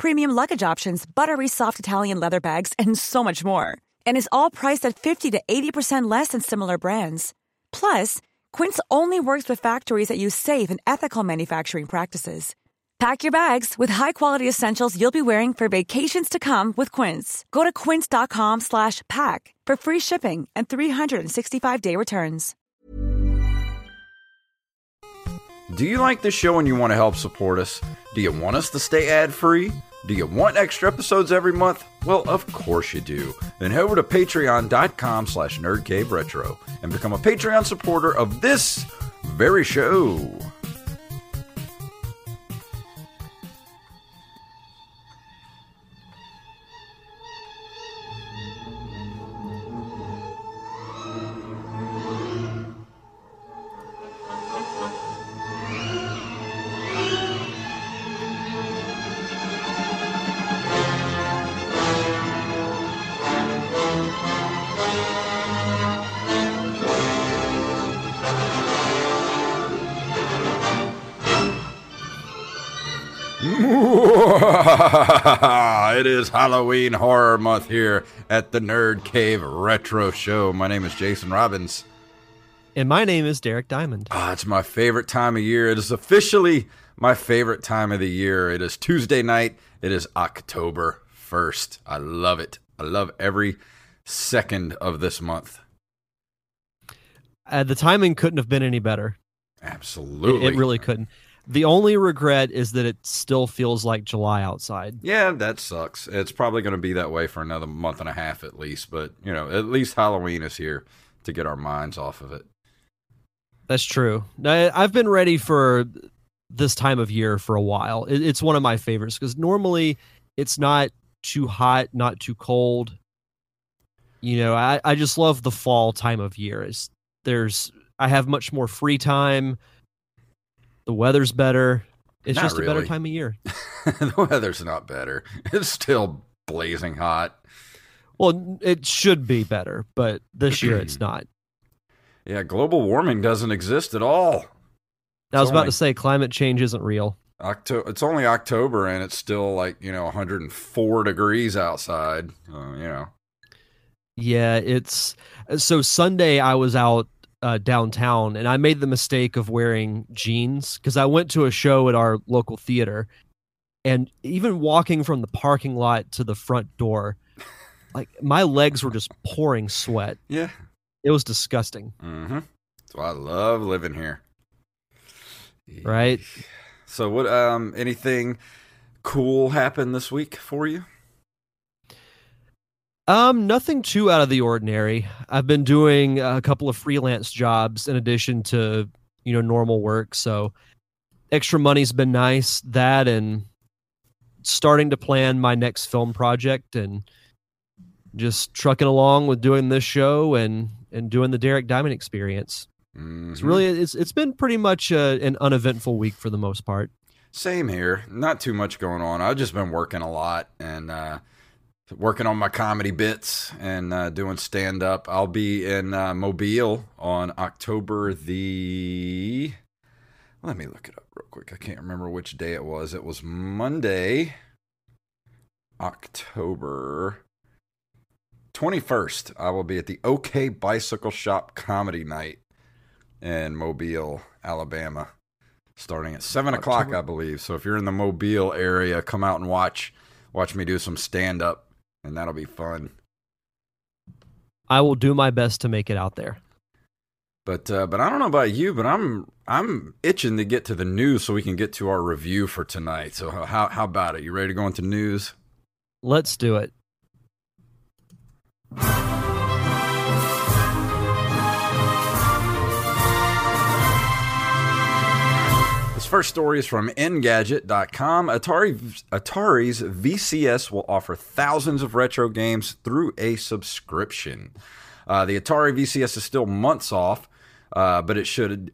premium luggage options, buttery soft Italian leather bags, and so much more. And is all priced at 50 to 80% less than similar brands. Plus, Quince only works with factories that use safe and ethical manufacturing practices. Pack your bags with high-quality essentials you'll be wearing for vacations to come with Quince. Go to quince.com slash pack for free shipping and 365-day returns. Do you like the show and you want to help support us? Do you want us to stay ad-free? Do you want extra episodes every month? Well, of course you do. Then head over to patreon.com slash nerdcaveretro and become a Patreon supporter of this very show. it is Halloween Horror Month here at the Nerd Cave Retro Show. My name is Jason Robbins. And my name is Derek Diamond. Ah, it's my favorite time of year. It is officially my favorite time of the year. It is Tuesday night. It is October 1st. I love it. I love every second of this month. Uh, the timing couldn't have been any better. It, Absolutely. it really couldn't. The only regret is that it still feels like July outside. Yeah, that sucks. It's probably going to be that way for another month and a half at least, but you know, at least Halloween is here to get our minds off of it. That's true. I- I've been ready for this time of year for a while. It's one of my favorites because normally it's not too hot, not too cold. You know, I, I just love the fall time of year. It's, there's I have much more free time. The weather's better. It's Not just a better time of year. the weather's not better. It's still blazing hot. Well, it should be better, but this year it's not. Yeah, global warming doesn't exist at all. I was about to say climate change isn't real. Octo- it's only October and it's still like, you know, 104 degrees outside. Uh, you know. Yeah, it's so Sunday I was out uh, downtown and I made the mistake of wearing jeans because I went to a show at our local theater and even walking from the parking lot to the front door, like my legs were just pouring sweat. Yeah. It was disgusting, Mhm. That's why I love living here. right? So what um anything cool happened this week for you? Um, nothing too out of the ordinary. I've been doing a couple of freelance jobs in addition to, you know, normal work. So extra money's been nice. That and starting to plan my next film project and just trucking along with doing this show and and doing the Derek Diamond experience. It's Mhm. really it's it's been pretty much uh an uneventful week for the most part. Same here. Not too much going on. I've just been working a lot and uh, working on my comedy bits and uh, doing stand up. I'll be in uh, Mobile on October the. Let me look it up real quick. I can't remember which day it was. It was Monday, October 21st, I will be at the OK Bicycle Shop Comedy Night in Mobile, Alabama, starting at seven o'clock, I believe. So if you're in the Mobile area, come out and watch watch me do some stand up, and that'll be fun. I will do my best to make it out there. But uh, but I don't know about you, but I'm I'm itching to get to the news so we can get to our review for tonight. So how how about it? You ready to go into news? Let's do it. First story is from Engadget.com. Atari, Atari's VCS will offer thousands of retro games through a subscription. Uh, the Atari VCS is still months off, uh, but it should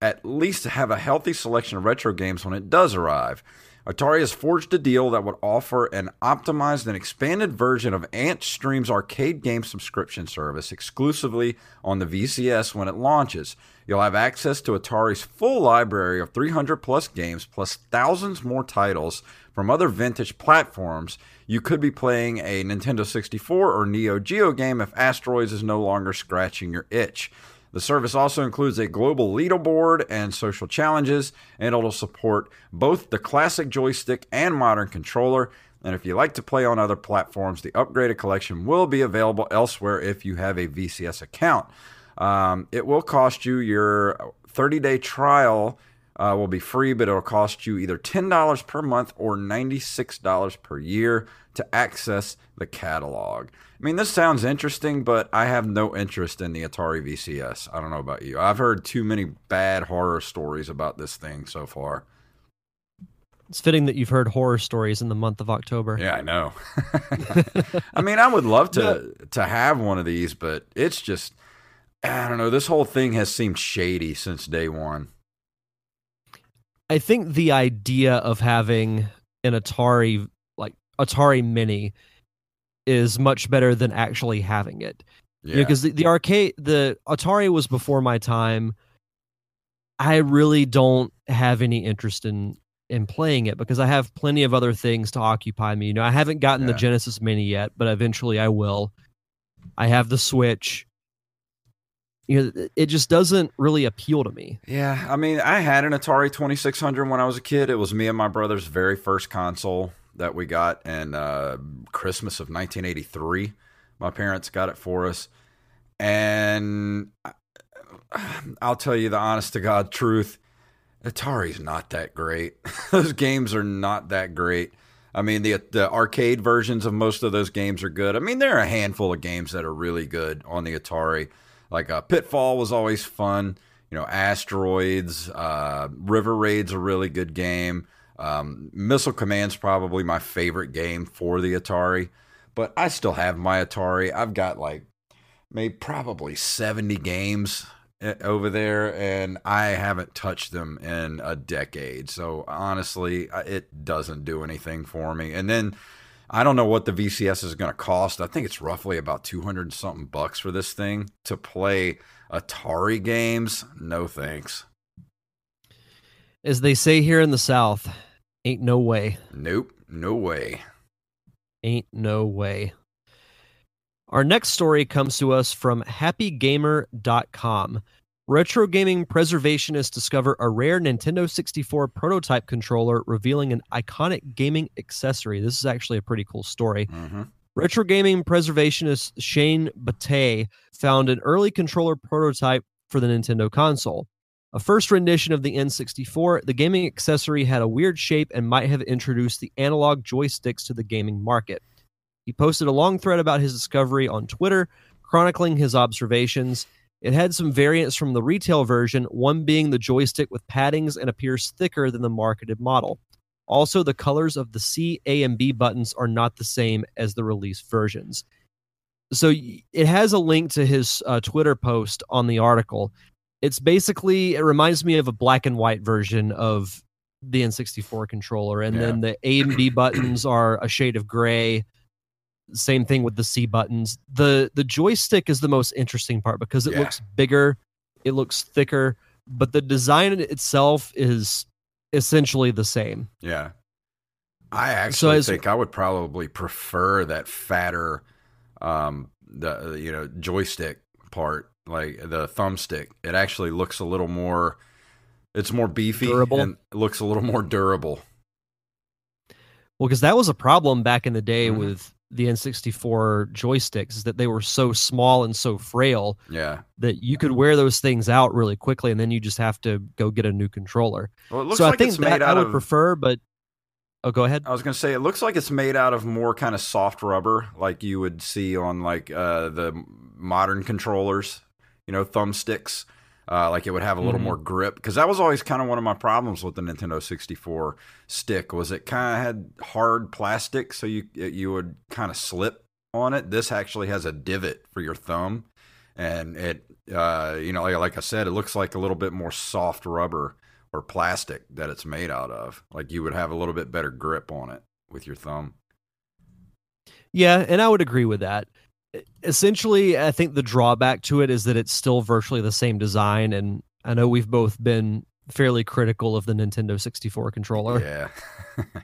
at least have a healthy selection of retro games when it does arrive. Atari has forged a deal that would offer an optimized and expanded version of Antstream's arcade game subscription service exclusively on the VCS when it launches. You'll have access to Atari's full library of 300 plus games, plus thousands more titles from other vintage platforms. You could be playing a Nintendo 64 or Neo Geo game if Asteroids is no longer scratching your itch. The service also includes a global leaderboard and social challenges, and it'll support both the classic joystick and modern controller. And if you like to play on other platforms, the upgraded collection will be available elsewhere if you have a VCS account. Um, it will cost you your 30 day trial. Uh, will be free, but it'll cost you either $10 per month or $96 per year to access the catalog. I mean, this sounds interesting, but I have no interest in the Atari VCS. I don't know about you. I've heard too many bad horror stories about this thing so far. It's fitting that you've heard horror stories in the month of October. Yeah, I know. I mean, I would love to to have one of these, but it's just I don't know. This whole thing has seemed shady since day one. I think the idea of having an Atari like Atari Mini is much better than actually having it. Yeah. Because the, the arcade, the Atari was before my time. I really don't have any interest in in playing it because I have plenty of other things to occupy me. You know, I haven't gotten Yeah. the Genesis Mini yet, but eventually I will. I have the Switch. You know, it just doesn't really appeal to me. Yeah, I mean, I had an Atari 2600 when I was a kid. It was me and my brother's very first console that we got in uh, Christmas of 1983. My parents got it for us. And I- I'll tell you the honest to God truth Atari's not that great. those games are not that great. I mean, the the arcade versions of most of those games are good. I mean, there are a handful of games that are really good on the Atari. Like uh, Pitfall was always fun. You know, Asteroids, uh, River Raid's a really good game. Um, Missile Command's probably my favorite game for the Atari. But I still have my Atari. I've got like maybe probably 70 games eh, over there and I haven't touched them in a decade. So honestly, it doesn't do anything for me. And then I don't know what the VCS is going to cost. I think it's roughly about 200 and something bucks for this thing to play Atari games. No thanks. As they say here in the South, ain't no way. Nope, no way. Ain't no way. Our next story comes to us from happygamer.com. Retro gaming preservationists discover a rare Nintendo 64 prototype controller revealing an iconic gaming accessory. This is actually a pretty cool story. hmm Retro gaming preservationist Shane Battye found an early controller prototype for the Nintendo console. A first rendition of the N64, the gaming accessory had a weird shape and might have introduced the analog joysticks to the gaming market. He posted a long thread about his discovery on Twitter, chronicling his observations. It had some variants from the retail version, one being the joystick with paddings and appears thicker than the marketed model. Also, the colors of the C, A, and B buttons are not the same as the release versions. So it has a link to his uh, Twitter post on the article. It's basically, it reminds me of a black and white version of the N64 controller. And then the A and B buttons are a shade of gray. Same thing with the C buttons. The the joystick is the most interesting part because it Yeah. looks bigger, it looks thicker, but the design itself is essentially the same. Yeah. I actually as- think I would probably prefer that fatter um, the you know joystick part, like the thumbstick. It actually looks a little more. It's more beefy Durable? and looks a little more durable. Well, because that was a problem back in the day Mhm. with the N64 joysticks, is that they were so small and so frail Yeah. that you could wear those things out really quickly, and then you just have to go get a new controller. Well, it looks so like I think it's that made I would of. prefer, but oh, go ahead. I was gonna say it looks like it's made out of more kind of soft rubber, like you would see on like uh, the modern controllers, you know, thumbsticks. Uh, like it would have a little Mhm. more grip because that was always kind of one of my problems with the Nintendo 64 stick was it kind of had hard plastic, so you you would kind of slip on it. This actually has a divot for your thumb, and it uh, you know like, like I said, it looks like a little bit more soft rubber or plastic that it's made out of. Like you would have a little bit better grip on it with your thumb. Yeah, and I would agree with that. Essentially, I think the drawback to it is that it's still virtually the same design, and I know we've both been fairly critical of the Nintendo 64 controller. Yeah.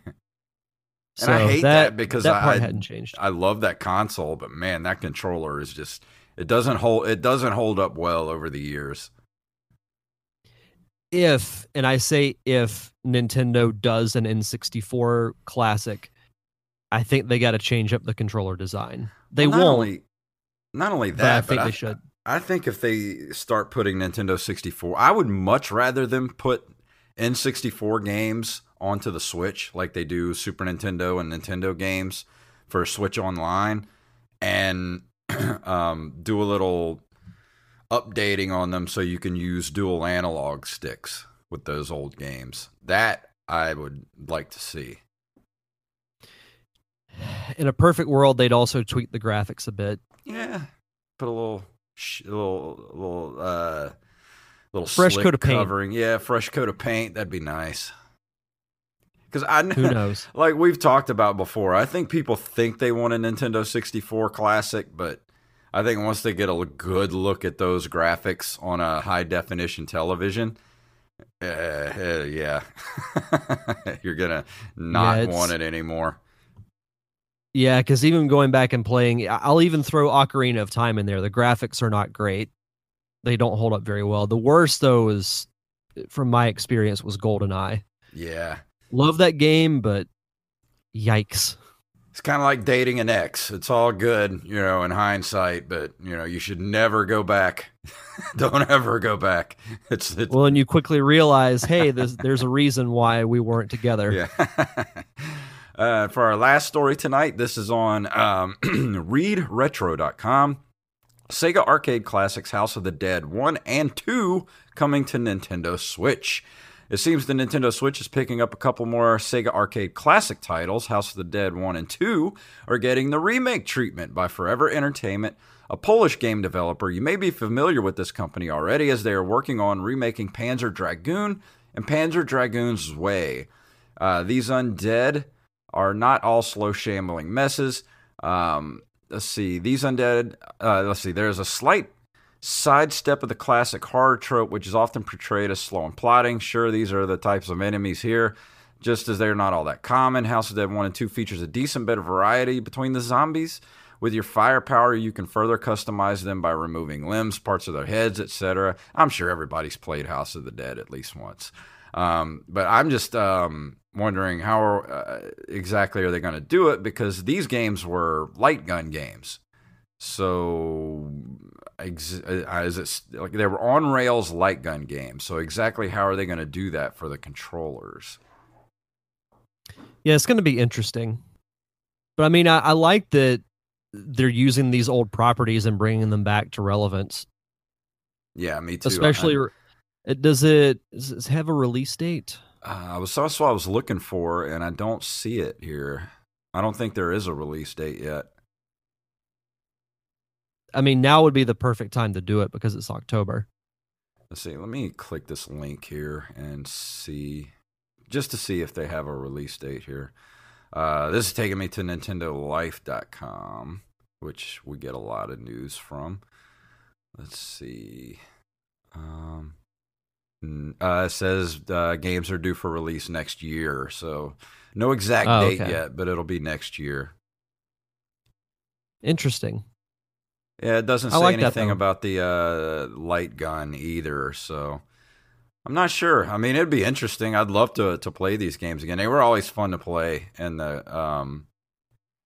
So I hate that because that part I- hadn't changed. I love that console, but man, that controller is just it doesn't hold it doesn't hold up well over the years. if and I say if Nintendo does an N64 classic, I think they got to change up the controller design. They Well, not won't, Only, not only but I that, think but they should. I think if they start putting Nintendo 64, I would much rather them put N64 games onto the Switch like they do Super Nintendo and Nintendo games for Switch Online and um, do a little updating on them so you can use dual analog sticks with those old games. That I would like to see. In a perfect world, they'd also tweak the graphics a bit. Yeah, put a little, sh- a little, little, uh, little Fresh slick coat of paint. covering. Yeah, fresh coat of paint. That'd be nice. Because I Who know, knows? like we've talked about before, I think people think they want a Nintendo 64 classic, but I think once they get a good look at those graphics on a high definition television, uh, uh, yeah, you're gonna not it's- want it anymore. Yeah, because even going back and playing, I'll even throw Ocarina of Time in there. The graphics are not great; they don't hold up very well. The worst, though, is from my experience was GoldenEye. Yeah. Love that game, but yikes. It's kind of like dating an ex. It's all good, you know, in hindsight, but you know, you should never go back. Don't ever go back. It's, it's Well, and you quickly realize, hey, there's, there's a reason why we weren't together. yeah. uh, for our last story tonight, this is on um, readretro.com. Sega Arcade Classics House of the Dead 1 and 2 coming to Nintendo Switch. It seems the Nintendo Switch is picking up a couple more Sega Arcade Classic titles. House of the Dead 1 and 2 are getting the remake treatment by Forever Entertainment, a Polish game developer. You may be familiar with this company already as they are working on remaking Panzer Dragoon and Panzer Dragoon Zwei. Uh, these undead are not all slow shambling messes. Um, let's see. These undead. Uh, let's see. There's a slight sidestep of the classic horror trope, which is often portrayed as slow and plotting. Sure, these are the types of enemies here, just as they're not all that common. House of Dead 1 and 2 features a decent bit of variety between the zombies. With your firepower, you can further customize them by removing limbs, parts of their heads, etc. I'm sure everybody's played House of the Dead at least once. Um, but I'm just um, wondering how uh, exactly are they going to do it because these games were light gun games. So ex- uh, is it like they were on rails light gun games? So exactly how are they going to do that for the controllers? Yeah, it's going to be interesting. But I mean, I, I like that they're using these old properties and bringing them back to relevance. Yeah, me too. Especially, I, does it does it have a release date? Uh, I was that's what I was looking for, and I don't see it here. I don't think there is a release date yet. I mean, now would be the perfect time to do it because it's October. Let's see. Let me click this link here and see, just to see if they have a release date here. Uh, this is taking me to NintendoLife.com, which we get a lot of news from. Let's see. Um, uh, it says uh, games are due for release next year, so no exact Oh, date okay. yet, but it'll be next year. Interesting. Yeah, it doesn't say like anything about the uh, light gun either, so I'm not sure. I mean, it'd be interesting. I'd love to to play these games again. They were always fun to play in the um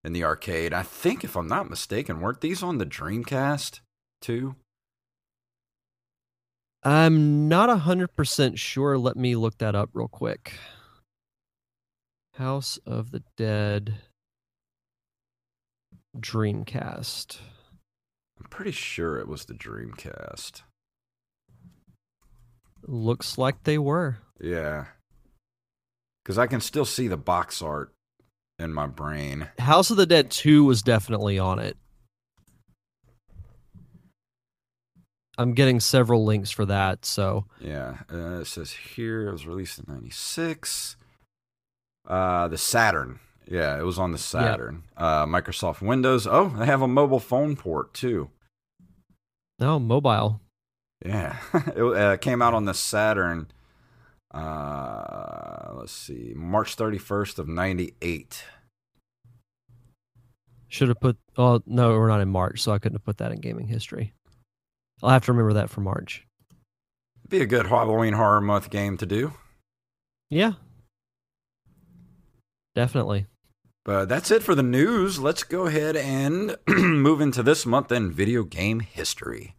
in the arcade. I think, if I'm not mistaken, weren't these on the Dreamcast too? I'm not 100% sure. Let me look that up real quick. House of the Dead Dreamcast. I'm pretty sure it was the Dreamcast. Looks like they were. Yeah, because I can still see the box art in my brain. House of the Dead 2 was definitely on it. I'm getting several links for that, so Yeah, uh, it says here it was released in '96. Uh, the Saturn. Yeah, it was on the Saturn. Uh, Microsoft Windows. Oh, they have a mobile phone port too. no mobile. Yeah, it uh, came out on the Saturn. Uh, let's see, March 31st of '98. Should have put. Oh no, we're not in March, so I couldn't have put that in gaming history. I'll have to remember that for March. Be a good Halloween horror month game to do. Yeah, definitely. But that's it for the news. Let's go ahead and move into this month in video game history.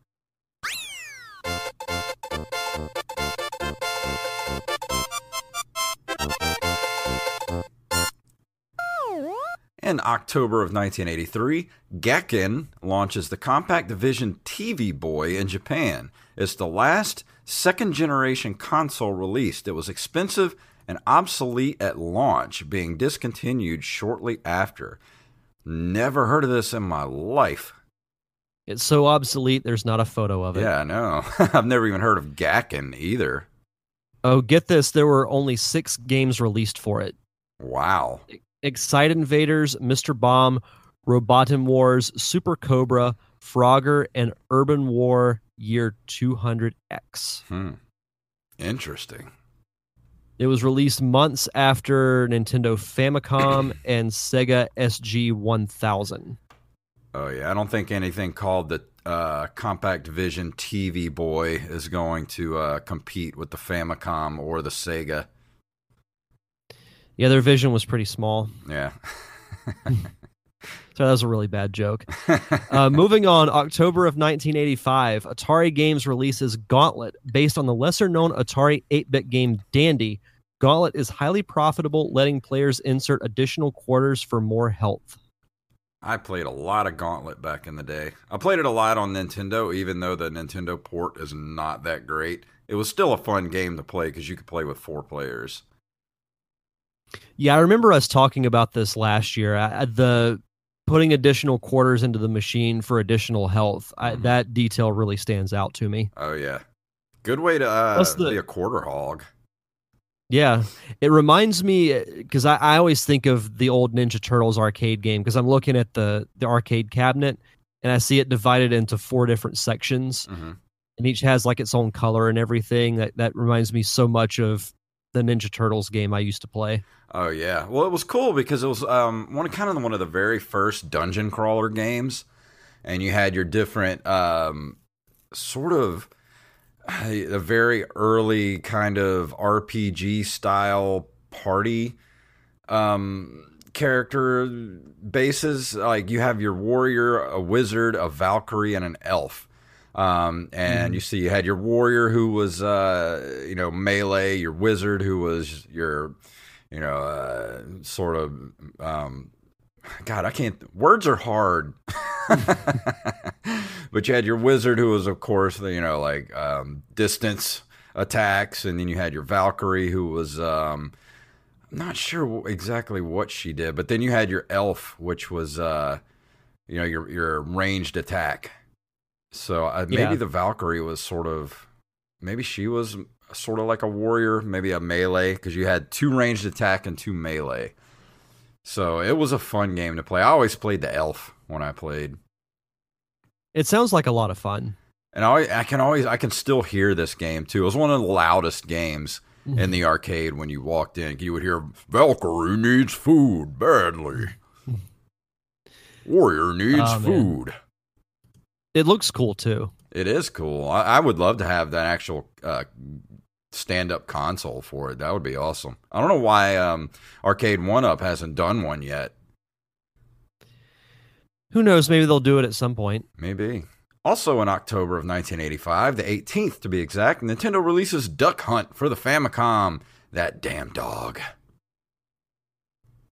In October of 1983, Gakken launches the Compact Vision TV Boy in Japan. It's the last second generation console released. It was expensive and obsolete at launch, being discontinued shortly after. Never heard of this in my life. It's so obsolete. There's not a photo of it. Yeah, I know. I've never even heard of Gakken either. Oh, get this. There were only six games released for it. Wow. Excite Invaders, Mr. Bomb, Robotin Wars, Super Cobra, Frogger, and Urban War Year 200X. Hmm. Interesting. It was released months after Nintendo Famicom and Sega SG 1000. Oh yeah, I don't think anything called the uh, Compact Vision TV Boy is going to uh, compete with the Famicom or the Sega. Yeah, their vision was pretty small. Yeah. So that was a really bad joke. Uh, moving on, October of 1985, Atari Games releases Gauntlet. Based on the lesser known Atari 8 bit game Dandy, Gauntlet is highly profitable, letting players insert additional quarters for more health. I played a lot of Gauntlet back in the day. I played it a lot on Nintendo, even though the Nintendo port is not that great. It was still a fun game to play because you could play with four players. Yeah, I remember us talking about this last year. I, the putting additional quarters into the machine for additional health. I, Mhm. that detail really stands out to me. Oh yeah, good way to uh, the- be a quarter hog. Yeah, it reminds me because I, I always think of the old Ninja Turtles arcade game because I'm looking at the the arcade cabinet and I see it divided into four different sections hmm and each has like its own color and everything. That that reminds me so much of the Ninja Turtles game I used to play. Oh yeah. Well, it was cool because it was um one kind of one of the very first dungeon crawler games, and you had your different um sort of a very early kind of RPG style party um character bases. Like you have your warrior, a wizard, a Valkyrie, and an elf. Um, and you see, you had your warrior who was, uh, you know, melee, your wizard who was your, you know, uh, sort of, um, God, I can't, words are hard. but you had your wizard who was, of course, the, you know, like, um, distance attacks. And then you had your Valkyrie who was, um, I'm not sure exactly what she did, but then you had your elf, which was, uh, you know, your, your ranged attack. So uh, maybe Yeah. the Valkyrie was sort of, maybe she was sort of like a warrior, maybe a melee, because you had two ranged attack and two melee. So it was a fun game to play. I always played the elf when I played, It sounds like a lot of fun. and I, I can always, I can still hear this game too. It was one of the loudest games in the arcade when you walked in. You would hear Valkyrie needs food badly. Warrior needs Oh, food. It looks cool too. It is cool. I, I would love to have that actual uh, stand-up console for it. That would be awesome. I don't know why um, Arcade One Up hasn't done one yet. Who knows? Maybe they'll do it at some point. Maybe. Also in October of 1985, the 18th to be exact, Nintendo releases Duck Hunt for the Famicom. That damn dog.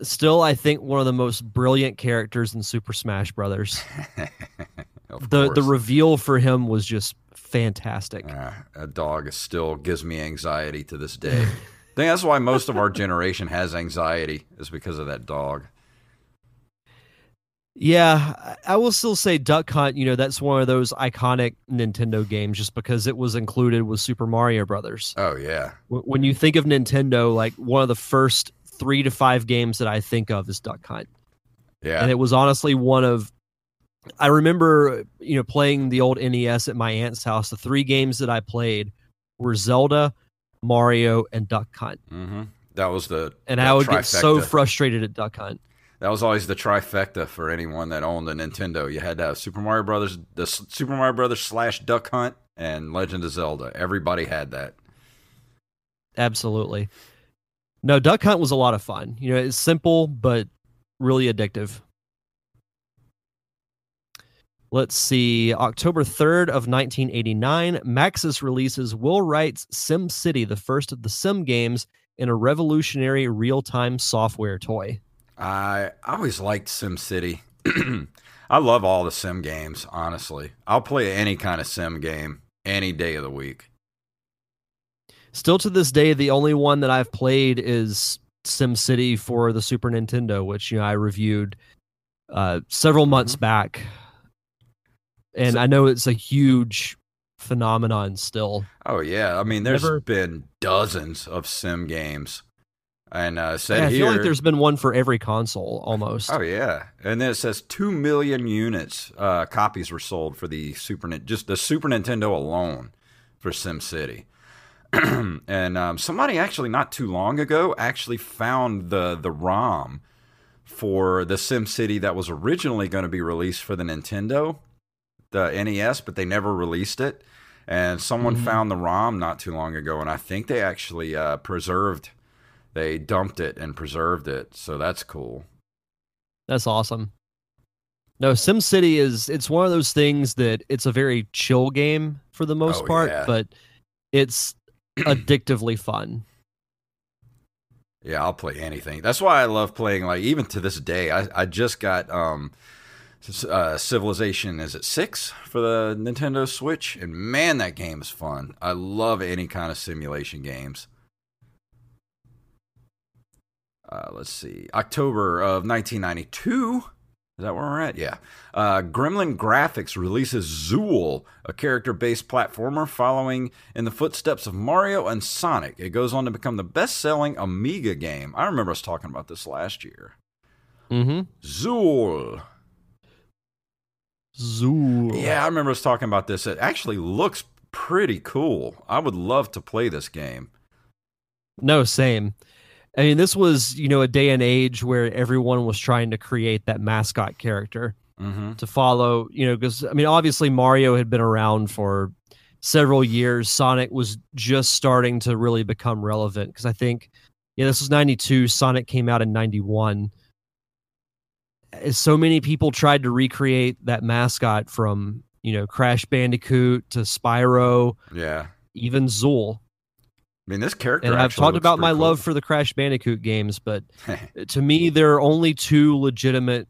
Still, I think one of the most brilliant characters in Super Smash Brothers. Of the course. the reveal for him was just fantastic. Ah, that dog still gives me anxiety to this day. I think that's why most of our generation has anxiety is because of that dog. Yeah, I I will still say Duck Hunt. You know, that's one of those iconic Nintendo games, just because it was included with Super Mario Brothers. Oh yeah, When you think of Nintendo, like one of the first three to five games that I think of is Duck Hunt, yeah. and it was honestly one of. I remember, you know, playing the old NES at my aunt's house. The three games that I played were Zelda, Mario, and Duck Hunt, hmm That was the and the I would get so frustrated at Duck Hunt. That was always the trifecta for anyone that owned a Nintendo. You had to have Super Mario Brothers, the Super Mario Brothers slash Duck Hunt, and Legend of Zelda. Everybody had that. Absolutely. No, Duck Hunt was a lot of fun. You know, it's simple but really addictive. Let's see. October 3rd of 1989, Maxis releases Will Wright's Sim City, the first of the Sim games in a revolutionary real-time software toy. I I always liked Sim City. I love all the sim games, honestly. I'll play any kind of sim game any day of the week. Still to this day, the only one that I've played is Sim City for the Super Nintendo, which you know I reviewed uh, several months back, and So- I know it's a huge phenomenon still. Oh yeah, I mean, there's Never- been dozens of sim games, and uh, said Yeah, I here. feel like there's been one for every console almost. Oh yeah, and then it says two million units uh, copies were sold for the Super just the Super Nintendo alone for SimCity. and um, somebody actually not too long ago actually found the the ROM for the SimCity that was originally going to be released for the Nintendo, the NES, but they never released it. And someone Mhm. found the ROM not too long ago, and I think they actually uh, preserved. They dumped it and preserved it, so that's cool. That's awesome. No, Sim City is it's one of those things that it's a very chill game for the most Oh, part, yeah. but it's addictively fun. Yeah, I'll play anything. That's why I love playing. Like even to this day, I I just got um, uh, Civilization. Is it six for the Nintendo Switch? And man, that game is fun. I love any kind of simulation games. Uh, let's see, October of 1992. Is that where we're at? Yeah. Uh, Gremlin Graphics releases Zool, a character based platformer following in the footsteps of Mario and Sonic. It goes on to become the best selling Amiga game. I remember us talking about this last year. Mm-hmm. Zool. Zoo. Yeah, I remember us talking about this. It actually looks pretty cool. I would love to play this game. No, same. I mean, this was, you know, a day and age where everyone was trying to create that mascot character Mm-hmm. to follow, you know, because, I mean, obviously Mario had been around for several years. Sonic was just starting to really become relevant because I think, yeah, this was 92. Sonic came out in 91. So many people tried to recreate that mascot from, you know, Crash Bandicoot to Spyro, Yeah. even Zool. I mean, this character. and I've talked about my pretty love for the Crash Bandicoot games, but to me, there are only two legitimate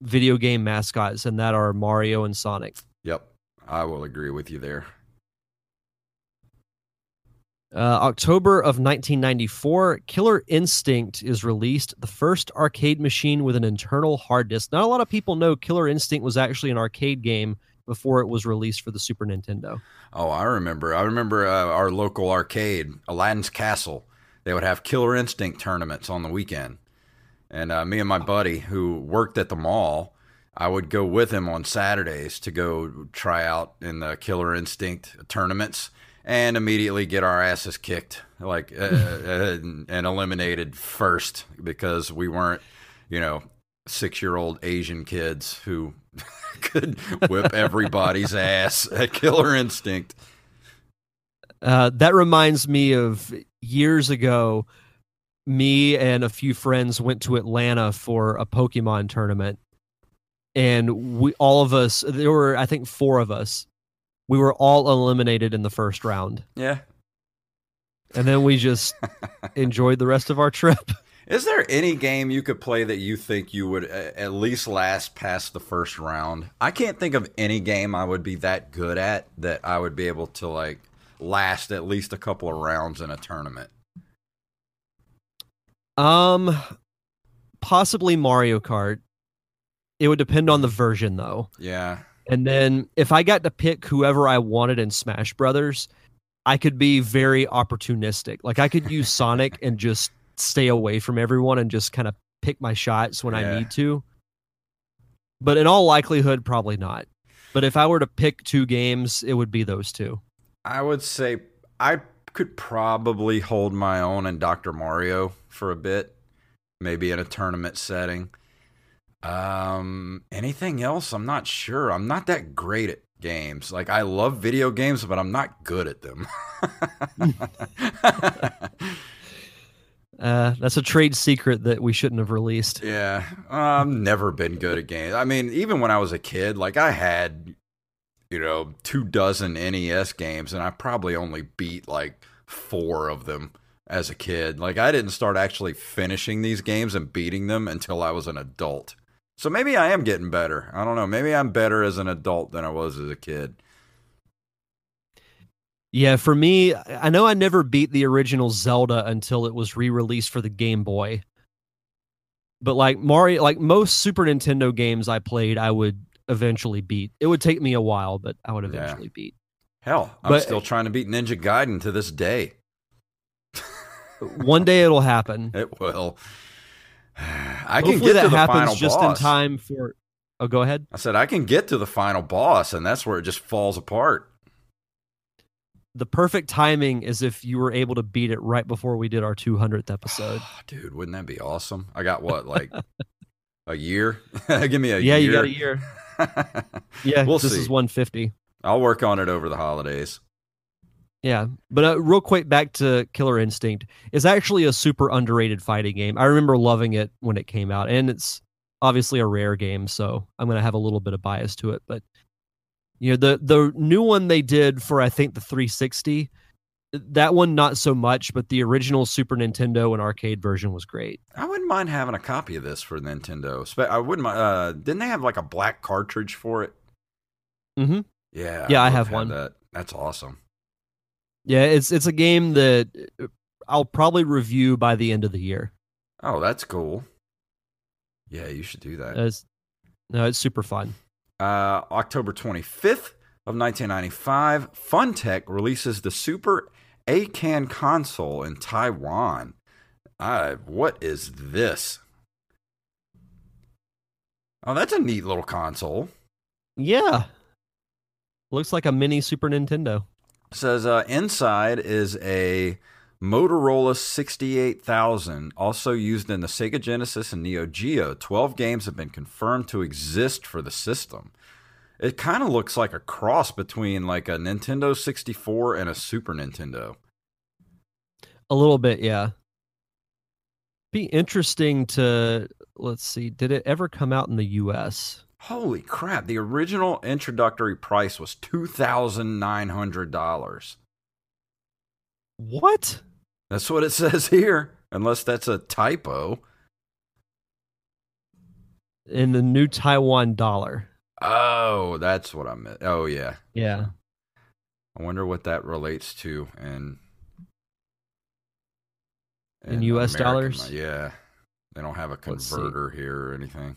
video game mascots, and that are Mario and Sonic. Yep, I will agree with you there. Uh, October of 1994, Killer Instinct is released, the first arcade machine with an internal hard disk. Not a lot of people know Killer Instinct was actually an arcade game before it was released for the Super Nintendo. Oh, I remember. I remember uh, our local arcade, Aladdin's Castle. They would have Killer Instinct tournaments on the weekend. And uh, me and my buddy, who worked at the mall, I would go with him on Saturdays to go try out in the Killer Instinct tournaments and immediately get our asses kicked, like, uh, and, and eliminated first because we weren't, you know, six year old Asian kids who could whip everybody's ass at Killer Instinct. Uh, that reminds me of years ago. Me and a few friends went to Atlanta for a Pokemon tournament, and we all of us there were I think four of us. We were all eliminated in the first round, Yeah. and then we just enjoyed the rest of our trip. Is there any game you could play that you think you would at least last past the first round? I can't think of any game I would be that good at that I would be able to like last at least a couple of rounds in a tournament. Um, possibly Mario Kart. It would depend on the version though. Yeah. And then if I got to pick whoever I wanted in Smash Brothers, I could be very opportunistic. Like I could use Sonic and just stay away from everyone and just kind of pick my shots when Yeah. I need to. But in all likelihood, probably not. But if I were to pick two games, it would be those two. I would say I could probably hold my own in Dr. Mario for a bit, maybe in a tournament setting. Um, anything else? I'm not sure. I'm not that great at games. Like I love video games, but I'm not good at them. Uh, that's a trade secret that we shouldn't have released. yeah, I've never been good at games. I mean, even when I was a kid, like I had, you know, two dozen NES games, and I probably only beat like four of them as a kid. Like I didn't start actually finishing these games and beating them until I was an adult. So maybe I am getting better. I don't know. Maybe I'm better as an adult than I was as a kid. Yeah, for me, I know I never beat the original Zelda until it was re-released for the Game Boy. But like Mario, like most Super Nintendo games I played, I would eventually beat. It would take me a while, but I would Yeah. eventually beat. Hell, I'm But- still trying to beat Ninja Gaiden to this day. One day it'll happen. It will. I can Hopefully get that to the happens final just boss. in time for. Oh, go ahead. I said I can get to the final boss, and that's where it just falls apart. The perfect timing is if you were able to beat it right before we did our 200th episode. Dude, wouldn't that be awesome? I got what, like a year? Give me a yeah, year. you got a year. Yeah, We'll this see. is 150. I'll work on it over the holidays. Yeah, but uh, real quick back to Killer Instinct. It's actually a super underrated fighting game. I remember loving it when it came out, and it's obviously a rare game, so I'm going to have a little bit of bias to it. But you know, the the new one they did for I think the 360, that one not so much, but the original Super Nintendo and arcade version was great. I wouldn't mind having a copy of this for Nintendo. I wouldn't mind. Uh, didn't they have like a black cartridge for it? Mm-hmm. Yeah. Yeah, I'd I have one. That. That's awesome. Yeah, it's it's a game that uh, I'll probably review by the end of the year. Oh, that's cool. Yeah, you should do that. It's, no, it's super fun. Uh, October 25th of 1995, Funtech releases the Super ACAN console in Taiwan. Uh, what is this? Oh, that's a neat little console. Yeah, looks like a mini Super Nintendo. Says uh, inside is a Motorola 68000, also used in the Sega Genesis and Neo Geo. 12 games have been confirmed to exist for the system. It kind of looks like a cross between like a Nintendo 64 and a Super Nintendo. A little bit, yeah. Be interesting to let's see. Did it ever come out in the U.S.? Holy crap, the original introductory price was $2,900. What? That's what it says here, unless that's a typo. In the new Taiwan dollar? Oh, that's what I meant. Oh, yeah. Yeah. I wonder what that relates to in In US American dollars? Yeah, they don't have a converter here or anything.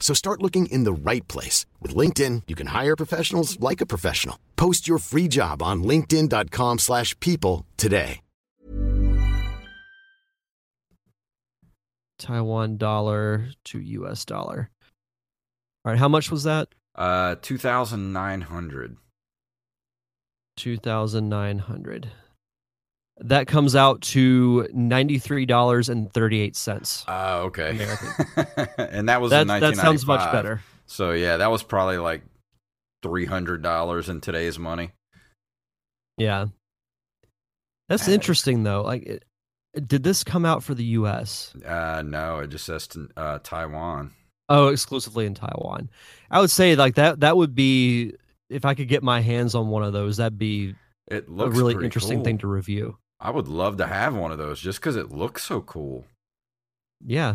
So start looking in the right place. With LinkedIn, you can hire professionals like a professional. Post your free job on linkedin.com slash people today. Taiwan dollar to US dollar. All right, how much was that? Uh, two thousand nine hundred. 2900 That comes out to $93.38. Uh, okay. And that was That, in that sounds much better. So yeah, that was probably like three hundred dollars in today's money. Yeah. That's interesting though. Like it, did this come out for the US? Uh, no, it just says to, uh, Taiwan. Oh, exclusively in Taiwan. I would say like that that would be if I could get my hands on one of those, that'd be It looks a really interesting cool. thing to review. I would love to have one of those just because it looks so cool. Yeah.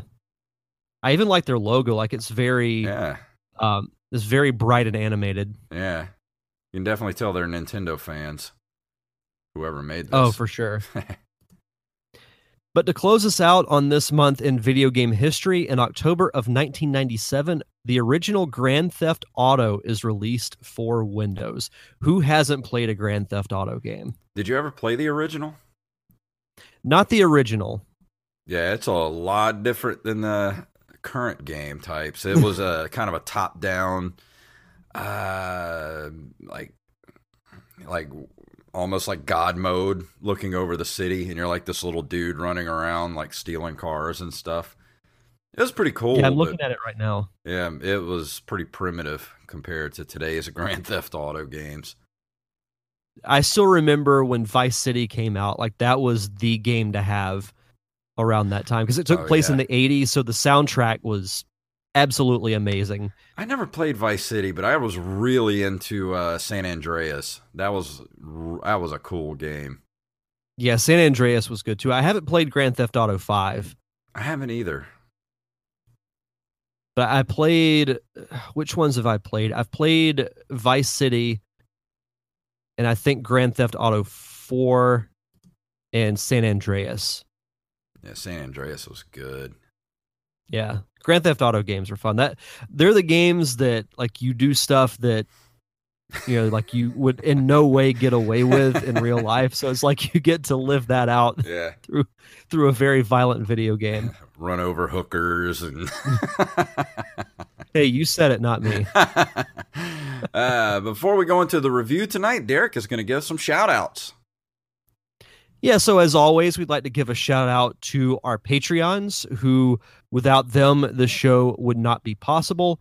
I even like their logo. Like it's very Yeah, um it's very bright and animated. yeah. You can definitely tell they're Nintendo fans. Whoever made this. Oh, for sure. But to close us out on this month in video game history, in October of 1997, the original Grand Theft Auto is released for Windows. Who hasn't played a Grand Theft Auto game? Did you ever play the original? Not the original. Yeah, it's a lot different than the current game types. It was a kind of a top down uh like like almost like god mode looking over the city and you're like this little dude running around like stealing cars and stuff. It was pretty cool. yeah, I'm but- looking at it right now. Yeah, it was pretty primitive compared to today's Grand Theft Auto games. I still remember when Vice City came out, like that was the game to have around that time because it took Oh, place in the 80s. So the soundtrack was absolutely amazing. I never played Vice City, but I was really into uh, San Andreas. That was that was a cool game. Yeah, San Andreas was good too. I haven't played Grand Theft Auto 5. I haven't either. but I played. Which ones have I played? I've played Vice City, and I think Grand Theft Auto Four, and San Andreas. Yeah, San Andreas was good. Yeah, Grand Theft Auto games are fun. That they're the games that like you do stuff that you know like you would in no way get away with in real life. So it's like you get to live that out Yeah, through through a very violent video game. run over hookers and. Hey, you said it, not me. uh, before we go into the review tonight, Derek is going to give some shout outs. Yeah, so as always, we'd like to give a shout out to our Patreons who, without them, the show would not be possible.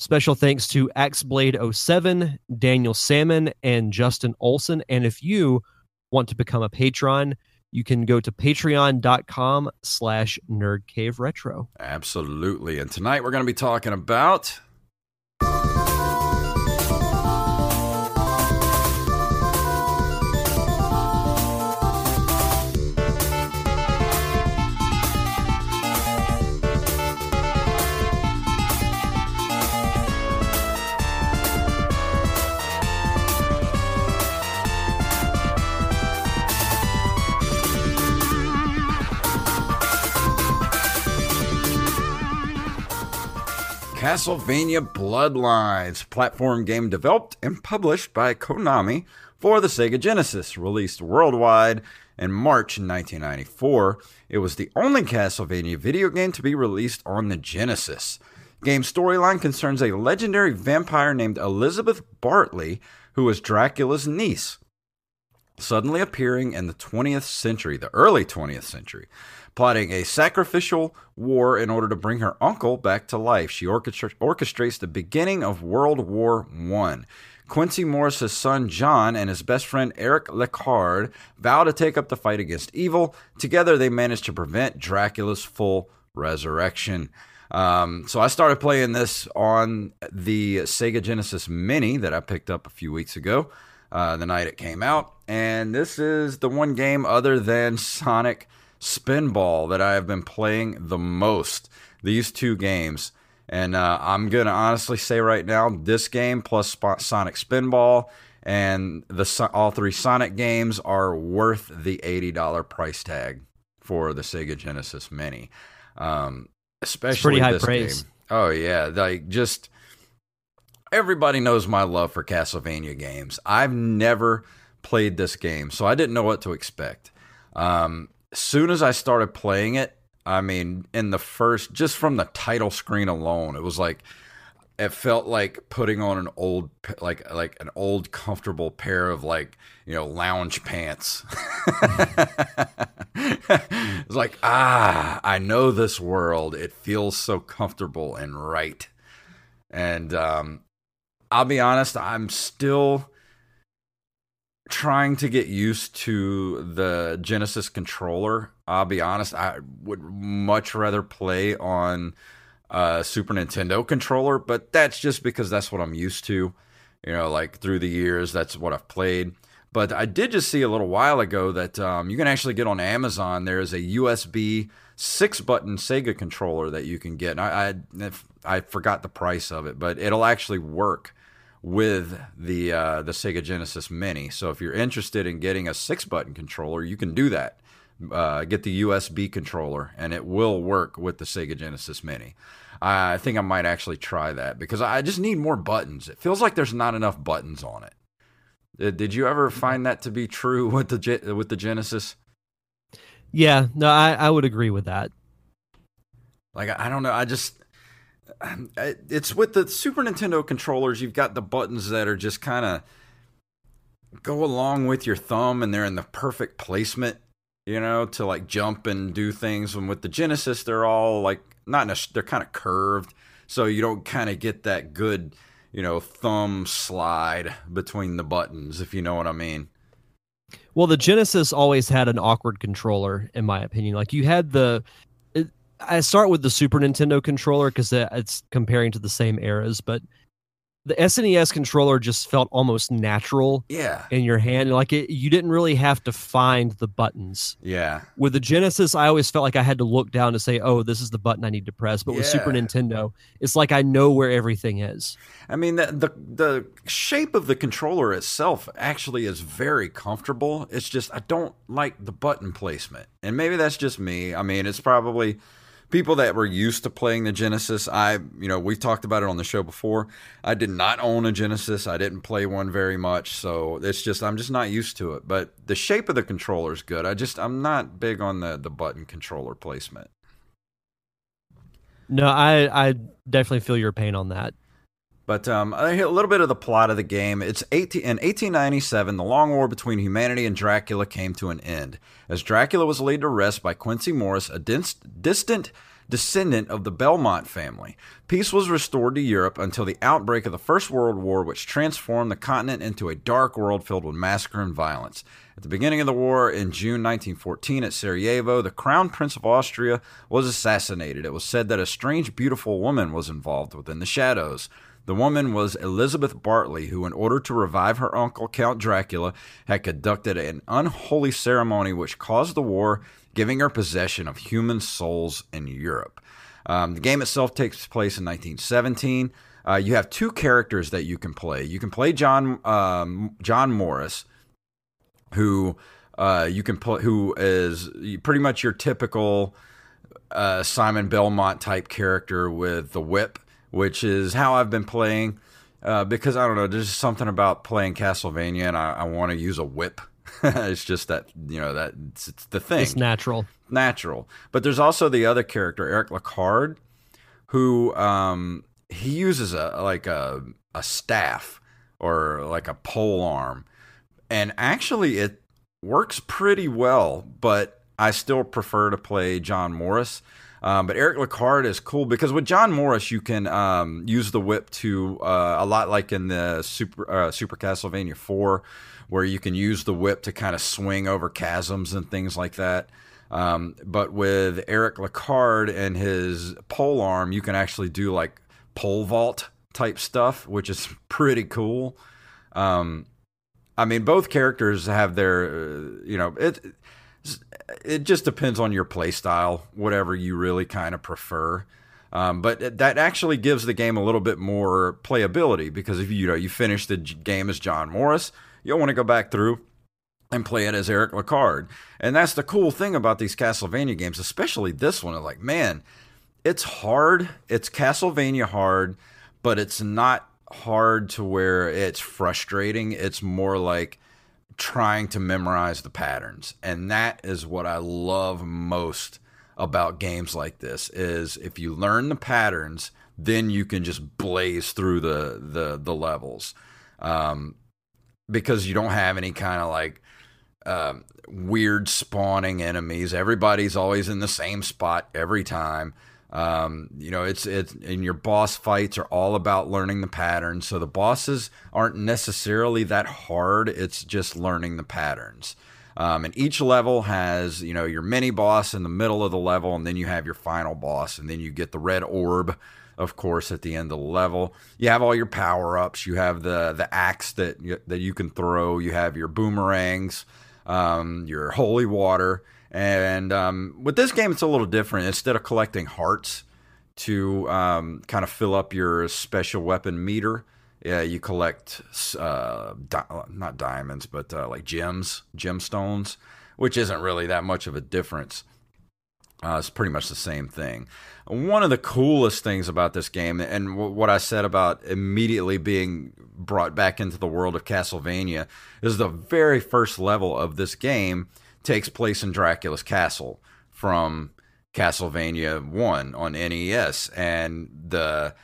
Special thanks to AxeBlade07, Daniel Salmon, and Justin Olson. And if you want to become a patron, you can go to patreon.com slash nerdcaveretro. Absolutely. And tonight we're going to be talking about. Castlevania Bloodlines, platform game developed and published by Konami for the Sega Genesis, released worldwide in March 1994. It was the only Castlevania video game to be released on the Genesis. Game storyline concerns a legendary vampire named Elizabeth Bartley, who was Dracula's niece suddenly appearing in the 20th century, the early 20th century, plotting a sacrificial war in order to bring her uncle back to life. She orchestra- orchestrates the beginning of World War I. Quincy Morris's son John and his best friend Eric Lecarde vow to take up the fight against evil. Together, they manage to prevent Dracula's full resurrection. Um, so I started playing this on the Sega Genesis Mini that I picked up a few weeks ago, uh, the night it came out. And this is the one game other than Sonic Spinball that I have been playing the most. These two games. And uh, I'm going to honestly say right now, this game plus Sonic Spinball and the all three Sonic games are worth the $80 price tag for the Sega Genesis Mini. Um, especially pretty high this praise. game. Oh yeah, like just everybody knows my love for Castlevania games. I've never played this game, so I didn't know what to expect. Um, soon as I started playing it, I mean, in the first, just from the title screen alone, it was like it felt like putting on an old like like an old comfortable pair of like you know lounge pants. It's like ah i know this world. It feels so comfortable and right. And um i'll be honest i'm still trying to get used to the genesis controller i'll be honest i would much rather play on a Super Nintendo controller, but that's just because that's what I'm used to. You know, like through the years, that's what I've played. But I did just see a little while ago that um, you can actually get on Amazon. There is a USB six button Sega controller that you can get. And I, I, I forgot the price of it, but it'll actually work with the uh, the Sega Genesis Mini. So if you're interested in getting a six button controller, you can do that uh, get the USB controller, and it will work with the Sega Genesis Mini. I think I might actually try that because I just need more buttons. It feels like there's not enough buttons on it. Did, did you ever find that to be true with the with the Genesis? Yeah, no, I, I would agree with that. Like I don't know, I just it's with the Super Nintendo controllers. You've got the buttons that are just kind of go along with your thumb, and they're in the perfect placement you know, to like jump and do things. And with the Genesis, they're all like not a, they're kind of curved, so you don't kind of get that good, you know, thumb slide between the buttons, if you know what I mean. Well, the Genesis always had an awkward controller, in my opinion. Like you had the, I start with the Super Nintendo controller because it's comparing to the same eras, but the SNES controller just felt almost natural yeah. in your hand. Like it, you didn't really have to find the buttons. Yeah. With the Genesis, I always felt like I had to look down to say, oh, this is the button I need to press. But with Super Nintendo, it's like I know where everything is. I mean, the, the, the shape of the controller itself actually is very comfortable. It's just, I don't like the button placement. And maybe that's just me. I mean, it's probably people that were used to playing the Genesis, I, you know, we've talked about it on the show before. I did not own a Genesis. I didn't play one very much, so it's just I'm just not used to it. But the shape of the controller is good. I just I'm not big on the the button controller placement. No, I I definitely feel your pain on that. But um, a little bit of the plot of the game. It's 18, in 1897, the long war between humanity and Dracula came to an end. As Dracula was laid to rest by Quincy Morris, a distant descendant of the Belmont family. Peace was restored to Europe until the outbreak of the First World War, which transformed the continent into a dark world filled with massacre and violence. At the beginning of the war in June 1914 at Sarajevo, the Crown Prince of Austria was assassinated. It was said that a strange, beautiful woman was involved within the shadows. The woman was Elizabeth Bartley, who, in order to revive her uncle, Count Dracula, had conducted an unholy ceremony which caused the war, giving her possession of human souls in Europe. Um, the game itself takes place in 1917. Uh, you have two characters that you can play. You can play John um, John Morris, who uh, you can who is pretty much your typical uh, Simon Belmont type character with the whip which is how I've been playing. Uh, because I don't know, there's something about playing Castlevania, and I, I want to use a whip. it's just that you know that it's, it's, the thing. It's natural, natural. But there's also the other character, Eric Lecarde, who um, he uses a like a a staff or like a pole arm, and actually it works pretty well. But I still prefer to play John Morris um, but Eric Lecarde is cool because with John Morris, you can um, use the whip to uh, a lot like in the Super uh, Super Castlevania Four, where you can use the whip to kind of swing over chasms and things like that. Um, but with Eric Lecarde and his pole arm, you can actually do like pole vault type stuff, which is pretty cool. Um, I mean, both characters have their, uh, you know, it it just depends on your play style, whatever you really kind of prefer. Um, but that actually gives the game a little bit more playability because if you, know you finish the game as John Morris, you'll want to go back through and play it as Eric Lecarde. And that's the cool thing about these Castlevania games, especially this one. Like, man, it's hard. It's Castlevania hard, but it's not hard to where it's frustrating. It's more like trying to memorize the patterns. And that is what I love most about games like this is if you learn the patterns, then you can just blaze through the the the levels. Um, because you don't have any kind of like um, weird spawning enemies. Everybody's always in the same spot every time. Um, you know, it's it's and your boss fights are all about learning the patterns. So the bosses aren't necessarily that hard. It's just learning the patterns. Um, and each level has, you know, your mini boss in the middle of the level, and then you have your final boss, and then you get the red orb, of course, at the end of the level. You have all your power ups. You have the the axe that you, that you can throw. You have your boomerangs, um, your holy water and um, with this game, it's a little different. Instead of collecting hearts to um, kind of fill up your special weapon meter, yeah, you collect uh, di- not diamonds, but uh, like gems, gemstones, which isn't really that much of a difference. Uh, it's pretty much the same thing. One of the coolest things about this game, and w- what I said about immediately being brought back into the world of Castlevania, is the very first level of this game takes place in Dracula's castle from Castlevania 1 on NES and the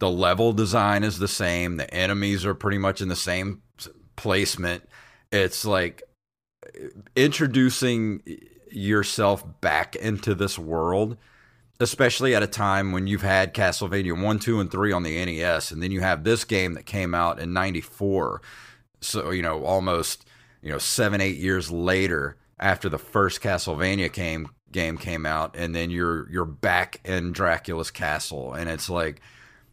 the level design is the same, the enemies are pretty much in the same placement. It's like introducing yourself back into this world, especially at a time when you've had Castlevania 1, 2 and 3 on the NES and then you have this game that came out in 94. So, you know, almost, you know, 7 8 years later after the first Castlevania came game came out, and then you're you're back in Dracula's castle, and it's like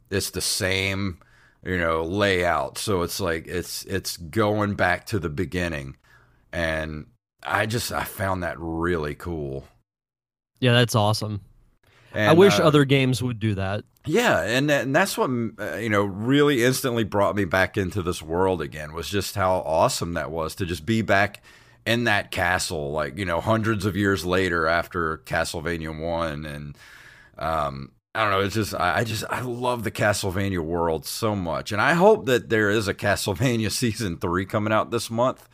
it's the same you know layout. So it's like it's it's going back to the beginning, and I just I found that really cool. Yeah, that's awesome. And, I wish uh, other games would do that. Yeah, and and that's what uh, you know really instantly brought me back into this world again was just how awesome that was to just be back in that castle, like you know, hundreds of years later after Castlevania One, and um, I don't know. It's just I, I just I love the Castlevania world so much, and I hope that there is a Castlevania season three coming out this month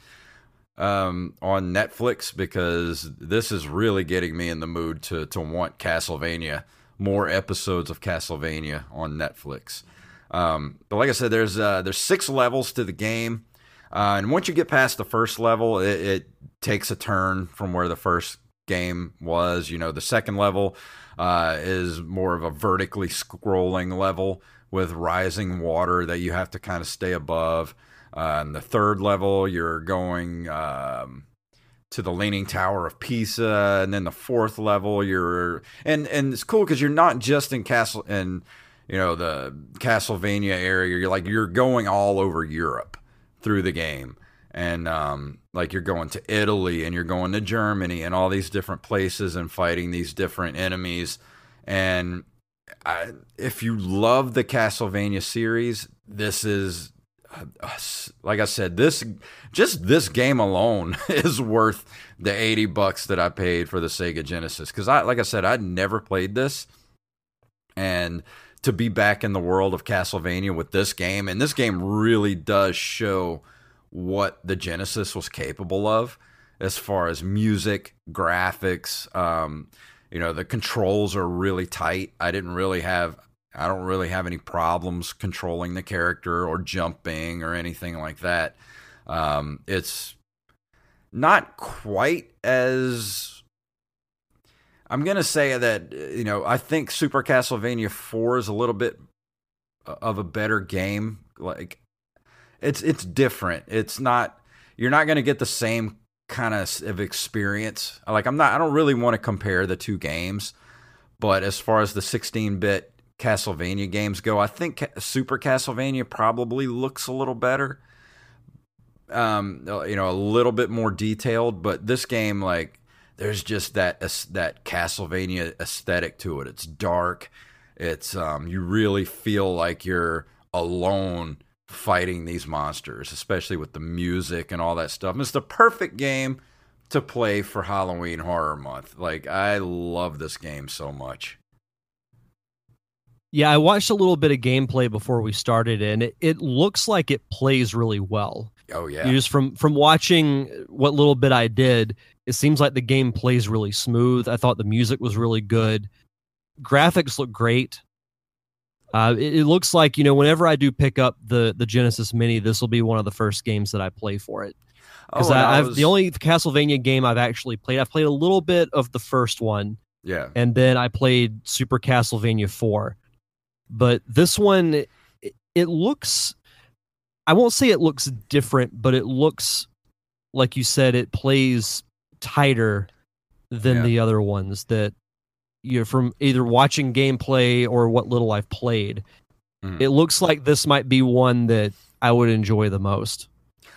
um, on Netflix because this is really getting me in the mood to to want Castlevania more episodes of Castlevania on Netflix. Um, but like I said, there's uh, there's six levels to the game. Uh, and once you get past the first level, it, it, takes a turn from where the first game was. You know, the second level uh, is more of a vertically scrolling level with rising water that you have to kind of stay above. Uh, and the third level, you're going um, to the Leaning Tower of Pisa, and then the fourth level, you're and and it's cool because you're not just in Castle in you know the Castlevania area. You're like you're going all over Europe through the game. And um, like you're going to Italy and you're going to Germany and all these different places and fighting these different enemies. And I, if you love the Castlevania series, this is uh, like I said, this just this game alone is worth the 80 bucks that I paid for the Sega Genesis cuz I like I said I'd never played this and to be back in the world of Castlevania with this game. And this game really does show what the Genesis was capable of as far as music, graphics. Um, you know, the controls are really tight. I didn't really have. I don't really have any problems controlling the character or jumping or anything like that. Um, it's not quite as I'm gonna say that you know I think Super Castlevania Four is a little bit of a better game. Like it's it's different. It's not you're not gonna get the same kind of of experience. Like I'm not I don't really want to compare the two games, but as far as the 16-bit Castlevania games go, I think Super Castlevania probably looks a little better. Um, you know, a little bit more detailed, but this game like there's just that that Castlevania aesthetic to it. It's dark. It's um, you really feel like you're alone fighting these monsters, especially with the music and all that stuff. And it's the perfect game to play for Halloween Horror Month. Like I love this game so much. Yeah, I watched a little bit of gameplay before we started, and it, it looks like it plays really well. Oh yeah, you just from from watching what little bit I did, it seems like the game plays really smooth. I thought the music was really good, graphics look great. Uh, it, it, looks like you know whenever I do pick up the the Genesis Mini, this will be one of the first games that I play for it. Because oh, I've was... the only Castlevania game I've actually played. I've played a little bit of the first one, yeah, and then I played Super Castlevania Four. But this one, it, it looks. I won't say it looks different, but it looks like you said it plays tighter than yeah. the other ones that you know, from either watching gameplay or what little I've played, mm. it looks like this might be one that I would enjoy the most.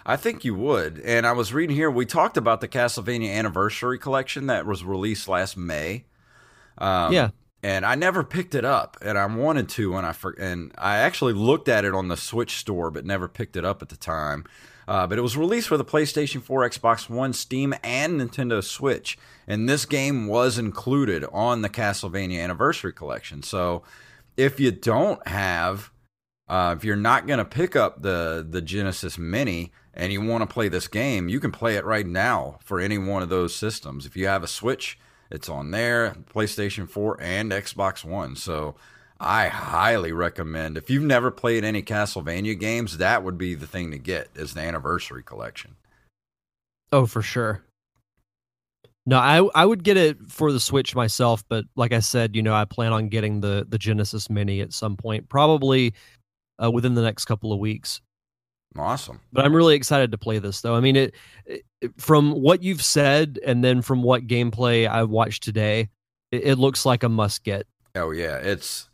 I think you would. And I was reading here, we talked about the Castlevania Anniversary Collection that was released last May. Um, yeah. And I never picked it up, and I wanted to, and I for, and I actually looked at it on the Switch store, but never picked it up at the time. Uh, but it was released for the PlayStation 4, Xbox One, Steam, and Nintendo Switch. And this game was included on the Castlevania Anniversary Collection. So if you don't have, uh, if you're not going to pick up the, the Genesis Mini and you want to play this game, you can play it right now for any one of those systems. If you have a Switch, it's on there, PlayStation 4, and Xbox One. So I highly recommend. If you've never played any Castlevania games, that would be the thing to get is the anniversary collection. Oh, for sure. No, I I would get it for the Switch myself, but like I said, you know, I plan on getting the the Genesis Mini at some point, probably uh, within the next couple of weeks. Awesome. But I'm really excited to play this though. I mean, it, it from what you've said and then from what gameplay I watched today, it, it looks like a must get. Oh yeah, it's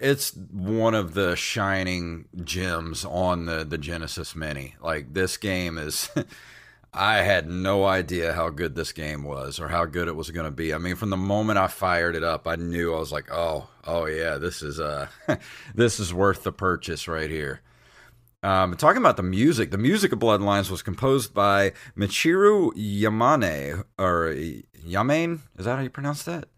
it's one of the shining gems on the the Genesis Mini. Like this game is I had no idea how good this game was or how good it was going to be. I mean, from the moment I fired it up, I knew I was like, "Oh, oh yeah, this is uh this is worth the purchase right here." Um, talking about the music, the music of Bloodlines was composed by Michiru Yamane or Yamane. Is that how you pronounce that?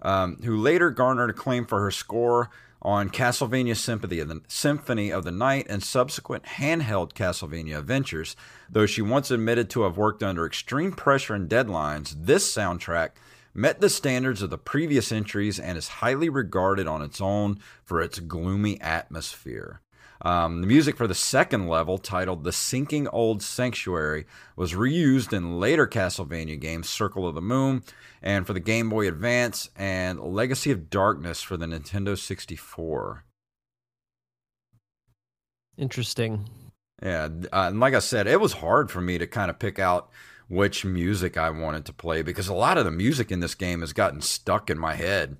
Um, who later garnered acclaim for her score on Castlevania Symphony of, the, Symphony of the Night and subsequent handheld Castlevania adventures. Though she once admitted to have worked under extreme pressure and deadlines, this soundtrack met the standards of the previous entries and is highly regarded on its own for its gloomy atmosphere. Um, the music for the second level, titled The Sinking Old Sanctuary, was reused in later Castlevania games Circle of the Moon and for the Game Boy Advance and Legacy of Darkness for the Nintendo 64. Interesting. Yeah, uh, and like I said, it was hard for me to kind of pick out which music I wanted to play because a lot of the music in this game has gotten stuck in my head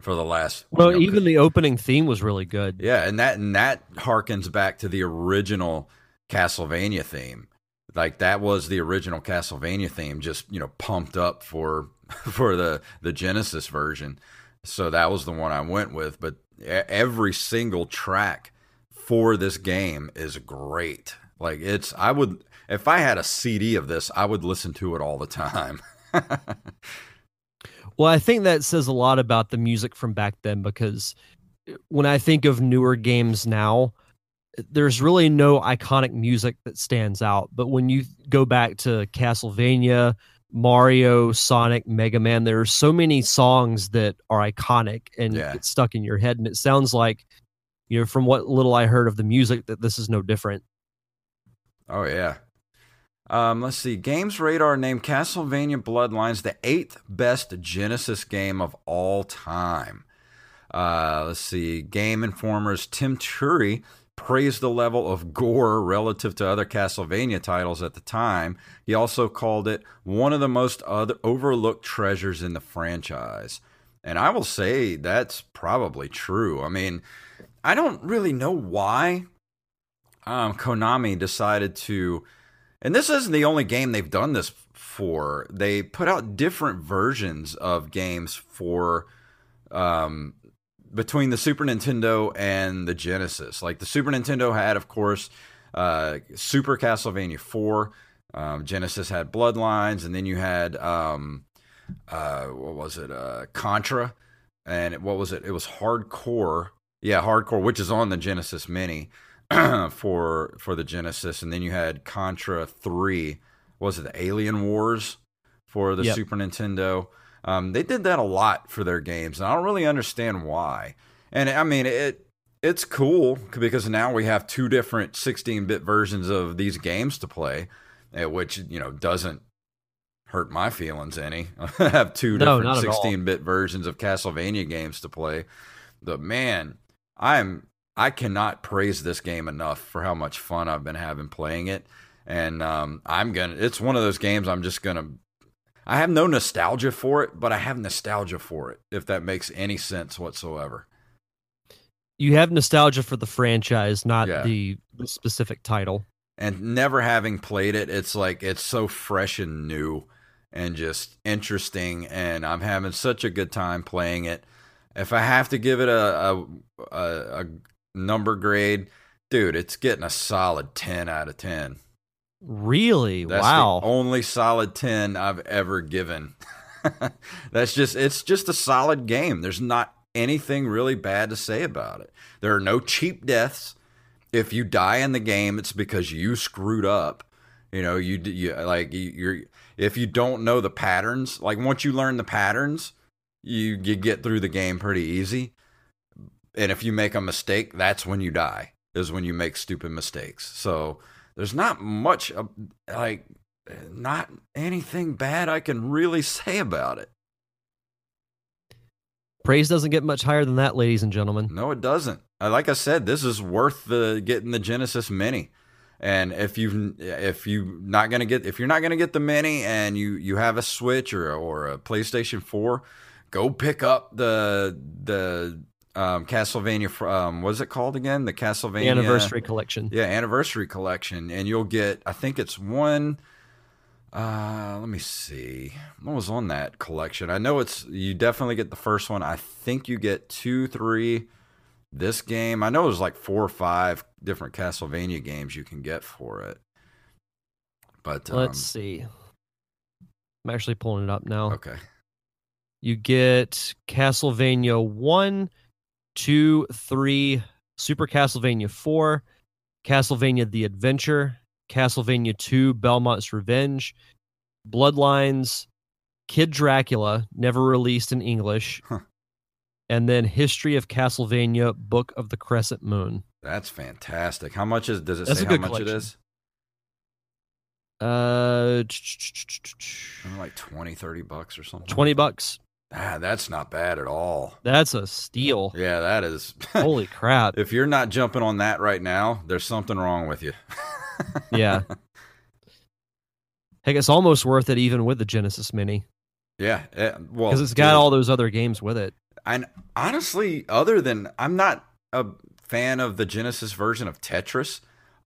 for the last. Well, you know, even the opening theme was really good. Yeah, and that and that harkens back to the original Castlevania theme. Like that was the original Castlevania theme, just you know pumped up for for the the Genesis version. So that was the one I went with. But every single track for this game is great. Like it's I would if I had a CD of this, I would listen to it all the time. Well, I think that says a lot about the music from back then because uh, when I think of newer games now, there's really no iconic music that stands out. But when you go back to Castlevania, Mario, Sonic, Mega Man, there are so many songs that are iconic and yeah. get stuck in your head. And it sounds like, you know, from what little I heard of the music, that this is no different. Oh, yeah. Um, let's see. Games Radar named Castlevania Bloodlines the eighth best Genesis game of all time. Uh, let's see. Game Informer's Tim Turi praised the level of gore relative to other Castlevania titles at the time. He also called it one of the most other, overlooked treasures in the franchise. And I will say that's probably true. I mean, I don't really know why um, Konami decided to, and this isn't the only game they've done this for. They put out different versions of games for um, between the Super Nintendo and the Genesis. Like the Super Nintendo had, of course, uh, Super Castlevania 4. Um, Genesis had Bloodlines, and then you had um, uh, what was it? Uh, Contra, and what was it? It was Hard Corps. Yeah, Hard Corps, which is on the Genesis Mini for for the Genesis, and then you had Contra 3. Was it the Alien Wars for the Yep. Super Nintendo? Um, they did that a lot for their games, and I don't really understand why. And I mean, it it's cool because now we have two different 16-bit versions of these games to play, eh, which you know doesn't hurt my feelings any. I have two No, different not at all. 16-bit versions of Castlevania games to play. But man, I'm I cannot praise this game enough for how much fun I've been having playing it. And um, I'm gonna. It's one of those games I'm just gonna I have no nostalgia for it, but I have nostalgia for it, if that makes any sense whatsoever. You have nostalgia for the franchise, not Yeah. the, the specific title. And never having played it, it's like it's so fresh and new and just interesting. And I'm having such a good time playing it. If I have to give it a, a, a, a number grade, dude, it's getting a solid 10 out of 10. Really? That's wow. the only solid 10 I've ever given. That's just it's just a solid game. There's not anything really bad to say about it. There are no cheap deaths. If you die in the game, it's because you screwed up. You know, you, you like you- you're if you don't know the patterns, like once you learn the patterns, you you get through the game pretty easy. And if you make a mistake, that's when you die. Is when you make stupid mistakes. So there's not much like not anything bad I can really say about it. Praise doesn't get much higher than that, ladies and gentlemen. No, it doesn't. Uh, Like I said, this is worth the getting the Genesis Mini. And if you if you not gonna get if you're not gonna get the Mini and you you have a Switch or or a PlayStation Four, go pick up the the um, Castlevania. Um, what is it called again? The Castlevania Anniversary collection. Yeah, anniversary collection, and you'll get. I think it's one. Uh, let me see. What was on that collection? I know it's. You definitely get the first one. I think you get two, three. This game, I know there's like four or five different Castlevania games you can get for it. But um, Let's see. I'm actually pulling it up now. okay, You get Castlevania 1, 2, 3, Super Castlevania 4, Castlevania The Adventure, Castlevania 2, Belmont's Revenge, Bloodlines, Kid Dracula, never released in English, Huh. and then History of Castlevania, Book of the Crescent Moon. that's fantastic. How much is? Does it That's say how much collection. it is? Uh, Like 20, 30 bucks or something. 20 bucks. Ah, that's not bad at all. That's a steal. Yeah, that is. Holy crap. If you're not jumping on that right now, there's something wrong with you. Yeah. Heck, it's almost worth it even with the Genesis Mini yeah. eh, well, because it's got dude, all those other games with it. And honestly, other than I'm not a fan of the Genesis version of Tetris.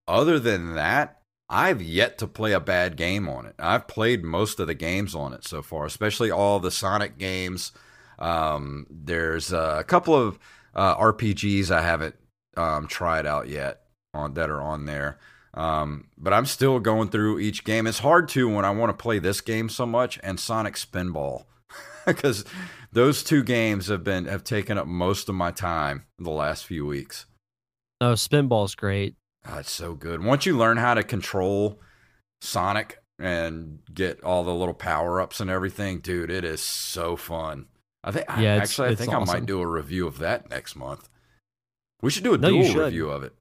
Other than that, I've yet to play a bad game on it. I've played most of the games on it so far, especially all the Sonic games. Um, there's a couple of uh, RPGs I haven't um, tried out yet on that are on there. Um, but I'm still going through each game. It's hard to when I want to play this game so much and Sonic Spinball because those two games have been have taken up most of my time the last few weeks. Oh, Spinball's great. Oh, it's so good. Once you learn how to control Sonic and get all the little power ups and everything, dude, it is so fun. I think I- Yeah, it's- actually I think I might do a review of that next month. We should do a No, dual review of it.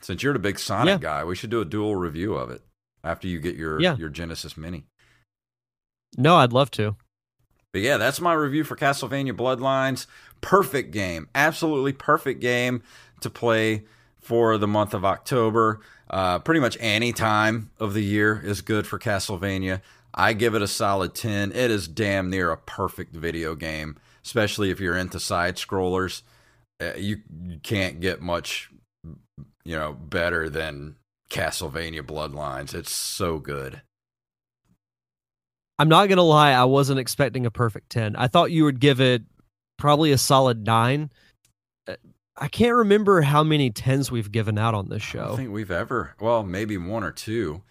Since you're the big Sonic Yeah. guy, we should do a dual review of it after you get your Yeah. your Genesis Mini. No, I'd love to. But yeah, that's my review for Castlevania Bloodlines. Perfect game. Absolutely perfect game to play for the month of October. Uh, pretty much any time of the year is good for Castlevania. I give it a solid 10. It is damn near a perfect video game, especially if you're into side scrollers. Uh, you, you can't get much you know better than Castlevania Bloodlines. It's so good. I'm not going to lie, I wasn't expecting a perfect 10. I thought you would give it probably a solid 9 I can't remember how many tens we've given out on this show. I don't think we've ever, well, maybe one or two.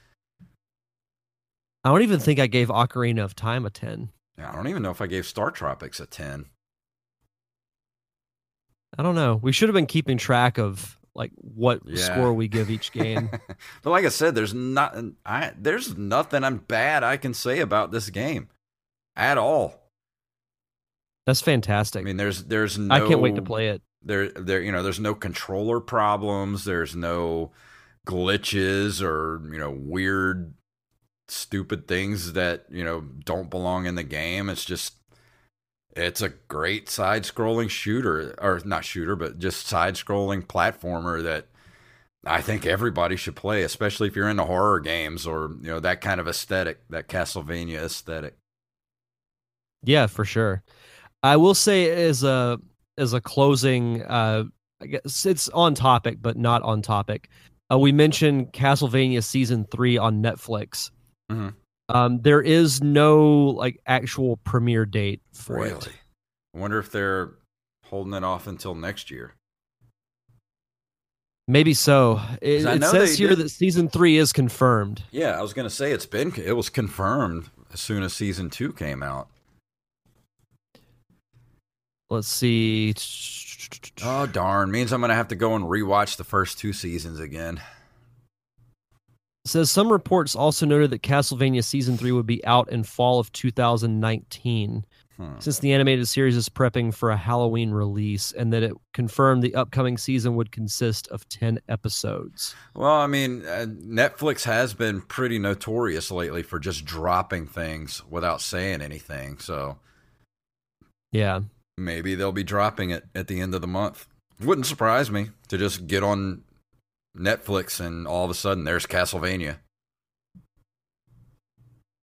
I don't even think I gave Ocarina of Time a ten. Yeah, I don't even know if I gave Star Tropics a 10. I don't know. We should have been keeping track of like what Yeah. score we give each game. but like I said, there's not I there's nothing I'm bad I can say about this game at all. That's fantastic. I mean, there's there's no I can't wait to play it. There there you know, there's no controller problems, there's no glitches or, you know, weird stupid things that, you know, don't belong in the game. It's just it's a great side scrolling shooter or not shooter, but just side scrolling platformer that I think everybody should play, especially if you're into horror games or, you know, that kind of aesthetic, that Castlevania aesthetic. Yeah, for sure. I will say as a as a closing, uh, I guess it's on topic but not on topic. Uh, we mentioned Castlevania season three on Netflix. Mhm. Um, there is no like actual premiere date for Really? it. I wonder if they're holding it off until next year. Maybe so. It, it says here did- that season three is confirmed. Yeah, I was gonna say it's been it was confirmed as soon as season two came out. Let's see. Oh darn! Means I'm gonna have to go and rewatch the first two seasons again. says some reports also noted that Castlevania season three would be out in fall of 2019. Hmm. since the animated series is prepping for a Halloween release, and that it confirmed the upcoming season would consist of 10 episodes. Well, I mean, uh, Netflix has been pretty notorious lately for just dropping things without saying anything. So Yeah. Maybe they'll be dropping it at the end of the month. Wouldn't surprise me to just get on Netflix and all of a sudden there's Castlevania.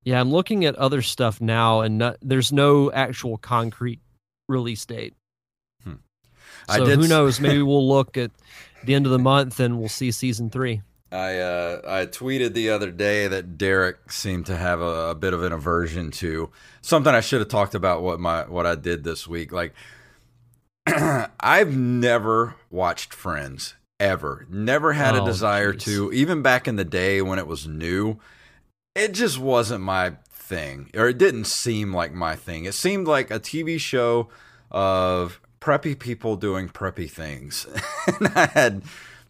Yeah, I'm looking at other stuff now, and not, there's no actual concrete release date. Hmm. I So who knows? Maybe we'll look at the end of the month and we'll see season three. I uh, I tweeted the other day that Derek seemed to have a, a bit of an aversion to something I should have talked about what my what I did this week. Like I've never watched Friends ever. Never had a Oh, desire jeez. to. Even back in the day when it was new, it just wasn't my thing, or it didn't seem like my thing. It seemed like a TV show of preppy people doing preppy things, and I had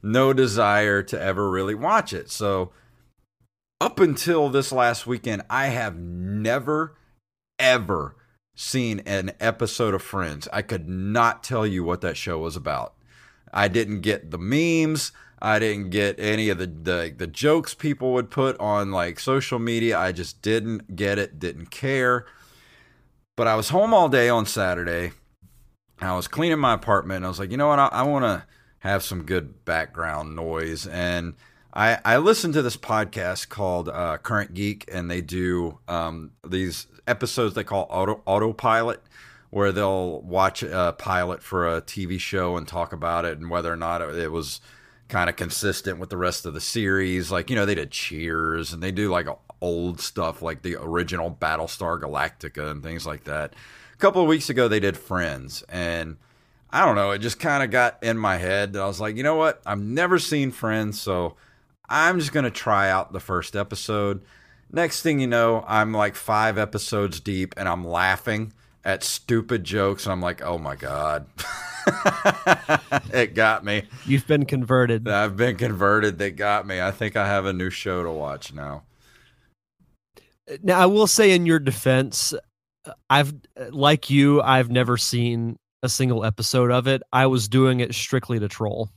no desire to ever really watch it. So, up until this last weekend, I have never, ever seen an episode of Friends. I could not tell you what that show was about. I didn't get the memes. I didn't get any of the, the the jokes people would put on like social media. I just didn't get it, didn't care. But I was home all day on Saturday. I was cleaning my apartment. I was like, you know what? I, I want to have some good background noise. And I, I listened to this podcast called uh, Current Geek, and they do um, these episodes they call auto autopilot, where they'll watch a pilot for a TV show and talk about it and whether or not it was kind of consistent with the rest of the series. Like you know, they did Cheers, and they do like old stuff like the original Battlestar Galactica and things like that. A couple of weeks ago, they did Friends, and I don't know, it just kind of got in my head. that I was like, you know what? I've never seen Friends, so I'm just going to try out the first episode. Next thing you know, I'm like five episodes deep and I'm laughing at stupid jokes. And I'm like, oh my God. it got me. You've been converted. I've been converted. They got me. I think I have a new show to watch now. Now, I will say in your defense, I've like you, I've never seen a single episode of it. I was doing it strictly to troll.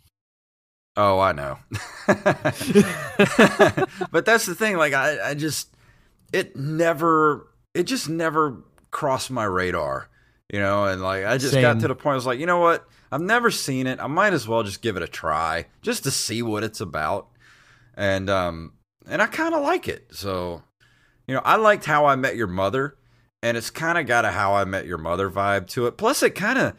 Oh, I know. but that's the thing. Like, I, I just, it never, it just never crossed my radar. You know, and like I just got to the point I was like, you know what? I've never seen it. I might as well just give it a try just to see what it's about. And um and I kind of like it. So, you know, I liked How I Met Your Mother and it's kind of got a How I Met Your Mother vibe to it. Plus it kind of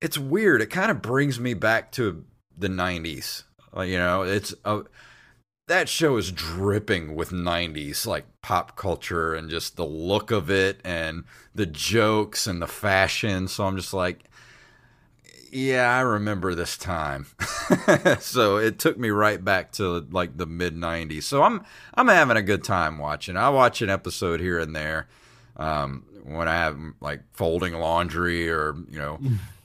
it's weird. It kind of brings me back to the 90s. You know, it's a that show is dripping with 90s like pop culture and just the look of it and the jokes and the fashion so i'm just like yeah i remember this time so it took me right back to like the mid 90s so i'm i'm having a good time watching i watch an episode here and there um, when i have like folding laundry or you know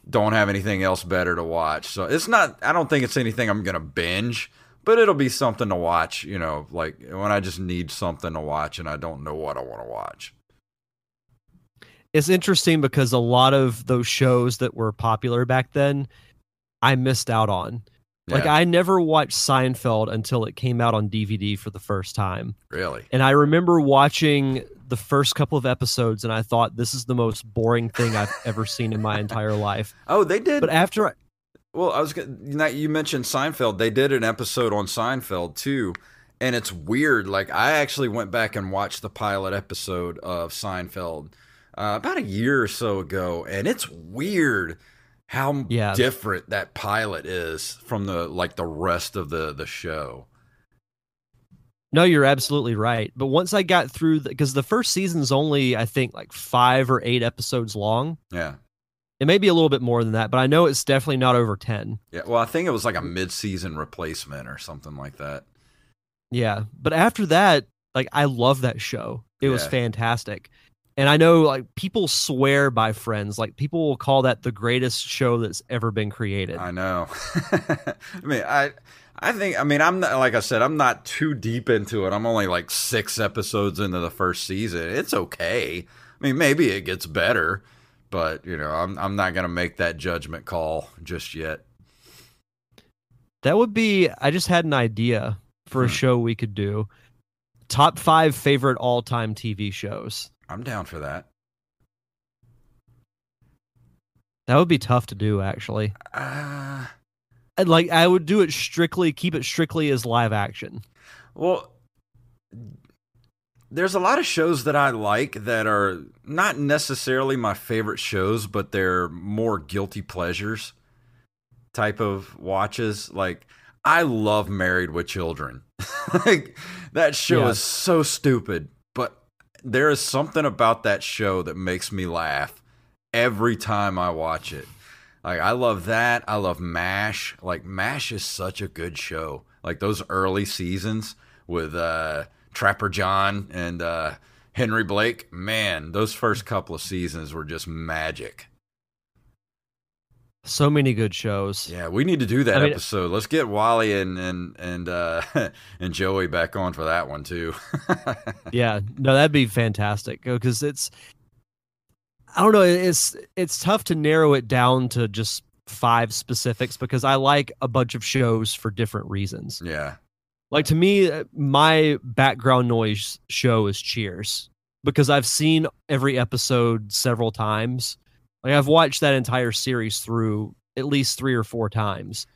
don't have anything else better to watch so it's not i don't think it's anything i'm gonna binge but it'll be something to watch, you know, like when I just need something to watch and I don't know what I want to watch. It's interesting because a lot of those shows that were popular back then, I missed out on. Like Yeah. I never watched Seinfeld until it came out on DVD for the first time. Really? And I remember watching the first couple of episodes and I thought this is the most boring thing I've ever seen in my entire life. Oh, they did. But after I, well, I was gonna, you mentioned Seinfeld. They did an episode on Seinfeld too, and it's weird. Like I actually went back and watched the pilot episode of Seinfeld uh, about a year or so ago, and it's weird how Yeah. different that pilot is from the like the rest of the the show. No, you're absolutely right. But once I got through because the first season's only I think like 5 or 8 episodes long. Yeah. It may be a little bit more than that, but I know it's definitely not over 10. Yeah, well, I think it was like a mid-season replacement or something like that. Yeah. But after that, like I love that show. It was fantastic. And I know like people swear by Friends. Like people will call that the greatest show that's ever been created. I know. I mean, I I think I mean I'm not like I said I'm not too deep into it. I'm only like 6 episodes into the first season. It's okay. I mean, maybe it gets better, but you know, I'm I'm not going to make that judgment call just yet. That would be I just had an idea for a Hmm. show we could do. Top 5 favorite all-time TV shows. I'm down for that. That would be tough to do actually. Uh, Uh, like I would do it strictly keep it strictly as live action. Well, there's a lot of shows that I like that are not necessarily my favorite shows, but they're more guilty pleasures type of watches. Like, I love Married with Children. like, that show Yeah. is so stupid, but there is something about that show that makes me laugh every time I watch it. Like I love that. I love MASH. Like MASH is such a good show. Like those early seasons with uh Trapper John and uh Henry Blake, man, those first couple of seasons were just magic. So many good shows. Yeah, we need to do that I mean- episode. Let's get Wally and and and uh and Joey back on for that one too. yeah no that'd be fantastic because it's i don't know it's it's tough to narrow it down to just five specifics because i like a bunch of shows for different reasons. Yeah. like to me my background noise show is cheers because i've seen every episode several times. Like i've watched that entire series through at least three or four times.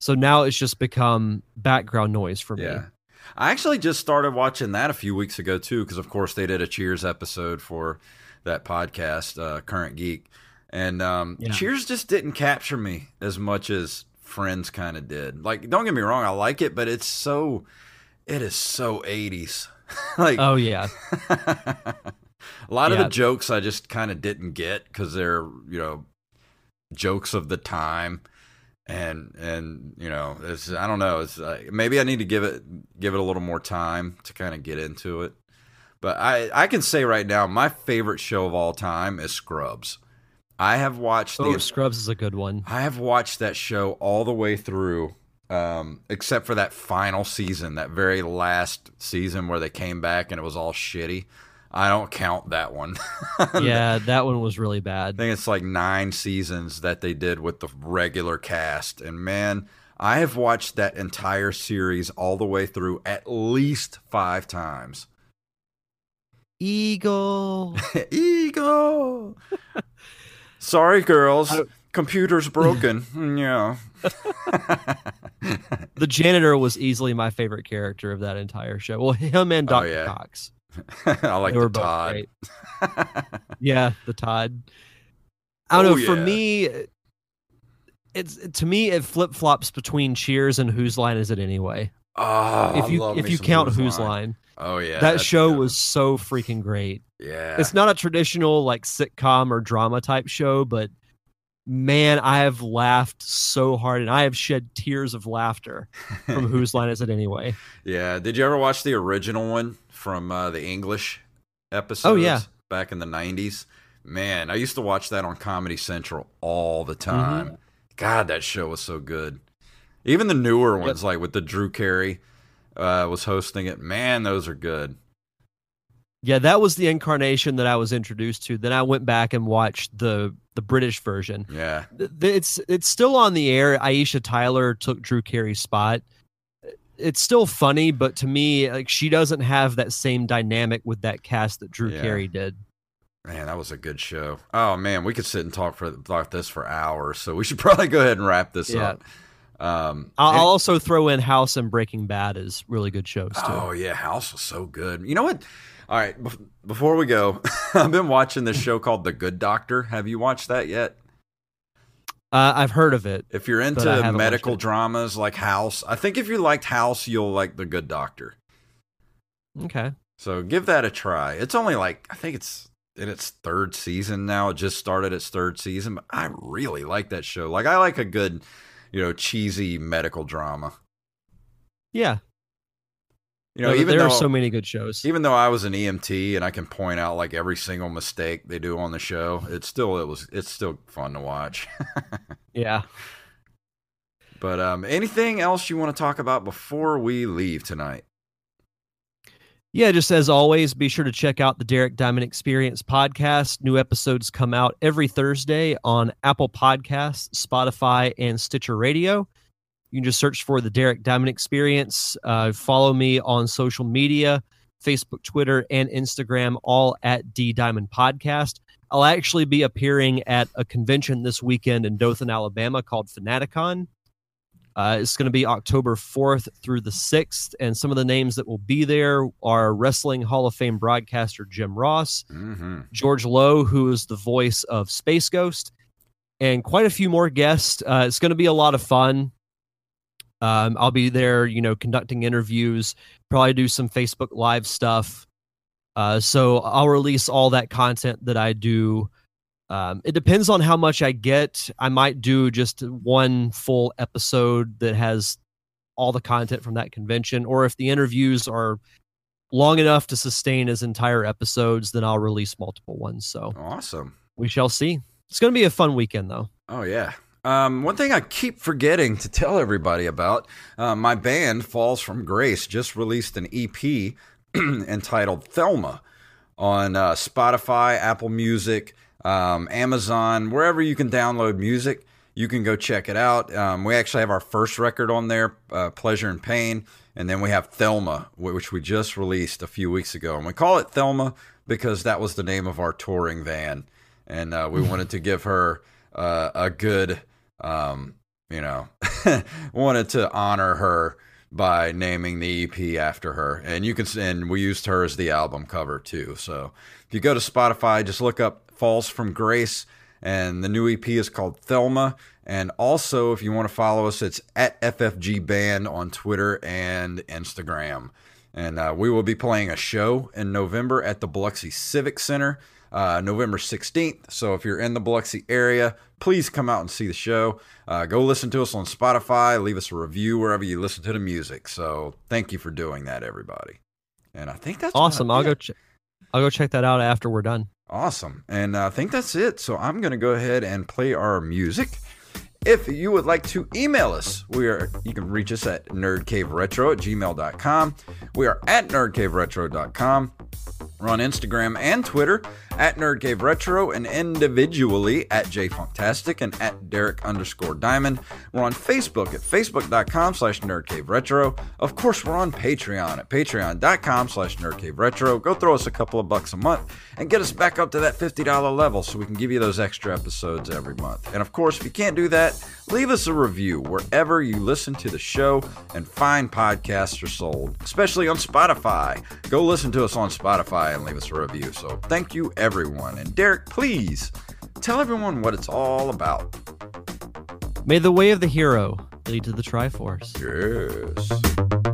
So now it's just become background noise for me. I actually just started watching that a few weeks ago too, because of course they did a Cheers episode for that podcast, uh, Current Geek, and um, Yeah. Cheers just didn't capture me as much as Friends kind of did. Like, don't get me wrong, I like it, but it's so, it is so eighties. like, oh yeah a lot of the jokes I just kind of didn't get because they're you know jokes of the time, and and you know it's I don't know it's uh, maybe I need to give it give it a little more time to kind of get into it. But I I can say right now my favorite show of all time is Scrubs. I have watched oh the scrubs is a good one I have watched that show all the way through, um, except for that final season, that very last season where they came back and it was all shitty. I don't count that one. yeah, that one was really bad. I think it's like nine seasons that they did with the regular cast. And man, I have watched that entire series all the way through at least five times. Eagle. Eagle. Sorry, girls. Computer's broken. Yeah. The janitor was easily my favorite character of that entire show. Well, him and Oh, yeah. Cox. I like they were the both Todd. Yeah, the Todd. I don't Oh, know. For me, it's to me it flip flops between Cheers and Whose Line Is It Anyway? Oh, if you if you count Whose Line. Line, Oh yeah, that show good. was so freaking great. Yeah. It's not a traditional like sitcom or drama type show, but man, I have laughed so hard and I have shed tears of laughter from Whose Line Is It Anyway? Yeah. Did you ever watch the original one from uh, the English episodes? Oh, yeah. Back in the '90s. Man, I used to watch that on Comedy Central all the Mm-hmm. time. God, that show was so good. Even the newer ones, like with the Drew Carey uh, was hosting it. Man, those are good. Yeah, that was the incarnation that I was introduced to. Then I went back and watched the the British version. Yeah. It's it's still on the air. Aisha Tyler took Drew Carey's spot. It's still funny, but to me, like she doesn't have that same dynamic with that cast that Drew Yeah. Carey did. Man, that was a good show. Oh man, we could sit and talk for about this for hours. So we should probably go ahead and wrap this Yeah. up. Um, I'll, and- I'll also throw in House and Breaking Bad as really good shows too. Oh yeah, House was so good. You know what? All right, bef- before we go, I've been watching this show called The Good Doctor. Have you watched that yet? Uh, I've heard of it. If you're into medical dramas like House, I think if you liked House, you'll like The Good Doctor. Okay. So give that a try. It's only like I think it's in its third season now. It just started its third season, but I really like that show. Like I like a good, you know, cheesy medical drama. Yeah. You know, No, even there though are so many good shows. even though I was an EMT and I can point out like every single mistake they do on the show, it's still it was it's still fun to watch. Yeah. but um, anything else you want to talk about before we leave tonight? Yeah, just as always, be sure to check out the Derek Diamond Experience podcast. New episodes come out every Thursday on Apple Podcasts, Spotify, and Stitcher Radio. You can just search for the Derek Diamond Experience. Uh, follow me on social media Facebook, Twitter, and Instagram, all at D Diamond Podcast. I'll actually be appearing at a convention this weekend in Dothan, Alabama called Fanaticon. Uh, it's going to be October 4th through the 6th, and some of the names that will be there are Wrestling Hall of Fame broadcaster Jim Ross, Mm-hmm. George Lowe, who is the voice of Space Ghost, and quite a few more guests. Uh, it's going to be a lot of fun. Um, I'll be there, you know, conducting interviews, probably do some Facebook Live stuff. Uh, so I'll release all that content that I do. Um, it depends on how much I get. I might do just one full episode that has all the content from that convention, or if the interviews are long enough to sustain as entire episodes, then I'll release multiple ones. So Awesome. we shall see. It's going to be a fun weekend, though. Oh yeah. Um, one thing I keep forgetting to tell everybody about, uh, my band Falls from Grace just released an EP entitled Thelma on uh, Spotify, Apple Music, um, Amazon, wherever you can download music. You can go check it out. Um, we actually have our first record on there, uh, Pleasure and Pain, and then we have Thelma, which we just released a few weeks ago. And we call it Thelma because that was the name of our touring van, and uh, we wanted to give her uh, a good, um, you know, wanted to honor her by naming the EP after her. And you can, and we used her as the album cover too. So if you go to Spotify, just look up Falls from Grace, and the new EP is called Thelma. And also, if you want to follow us, it's at FFG Band on Twitter and Instagram. And uh, we will be playing a show in November at the Biloxi Civic Center, uh, November 16th. So if you're in the Biloxi area, please come out and see the show. Uh, go listen to us on Spotify, leave us a review wherever you listen to the music. So thank you for doing that, everybody. And I think that's Awesome. I'll go. Ch- I'll go check that out after we're done. Awesome. And I think that's it. So I'm going to go ahead and play our music. If you would like to email us, we are you can reach us at nerdcaveretro at gmail.com. We are at nerdcaveretro.com. We're on Instagram and Twitter at Nerd Cave Retro and individually at JFunktastic and at Derek underscore Diamond. We're on Facebook at Facebook.com slash Nerd Retro. Of course, we're on Patreon at Patreon.com slash Nerd Retro. Go throw us a couple of bucks a month and get us back up to that $50 level so we can give you those extra episodes every month. And of course, if you can't do that, leave us a review wherever you listen to the show and find podcasts are sold, especially on Spotify. Go listen to us on Spotify and leave us a review. So thank you, everyone. And Derek, please tell everyone what it's all about. May the way of the hero lead to the Triforce. Yes.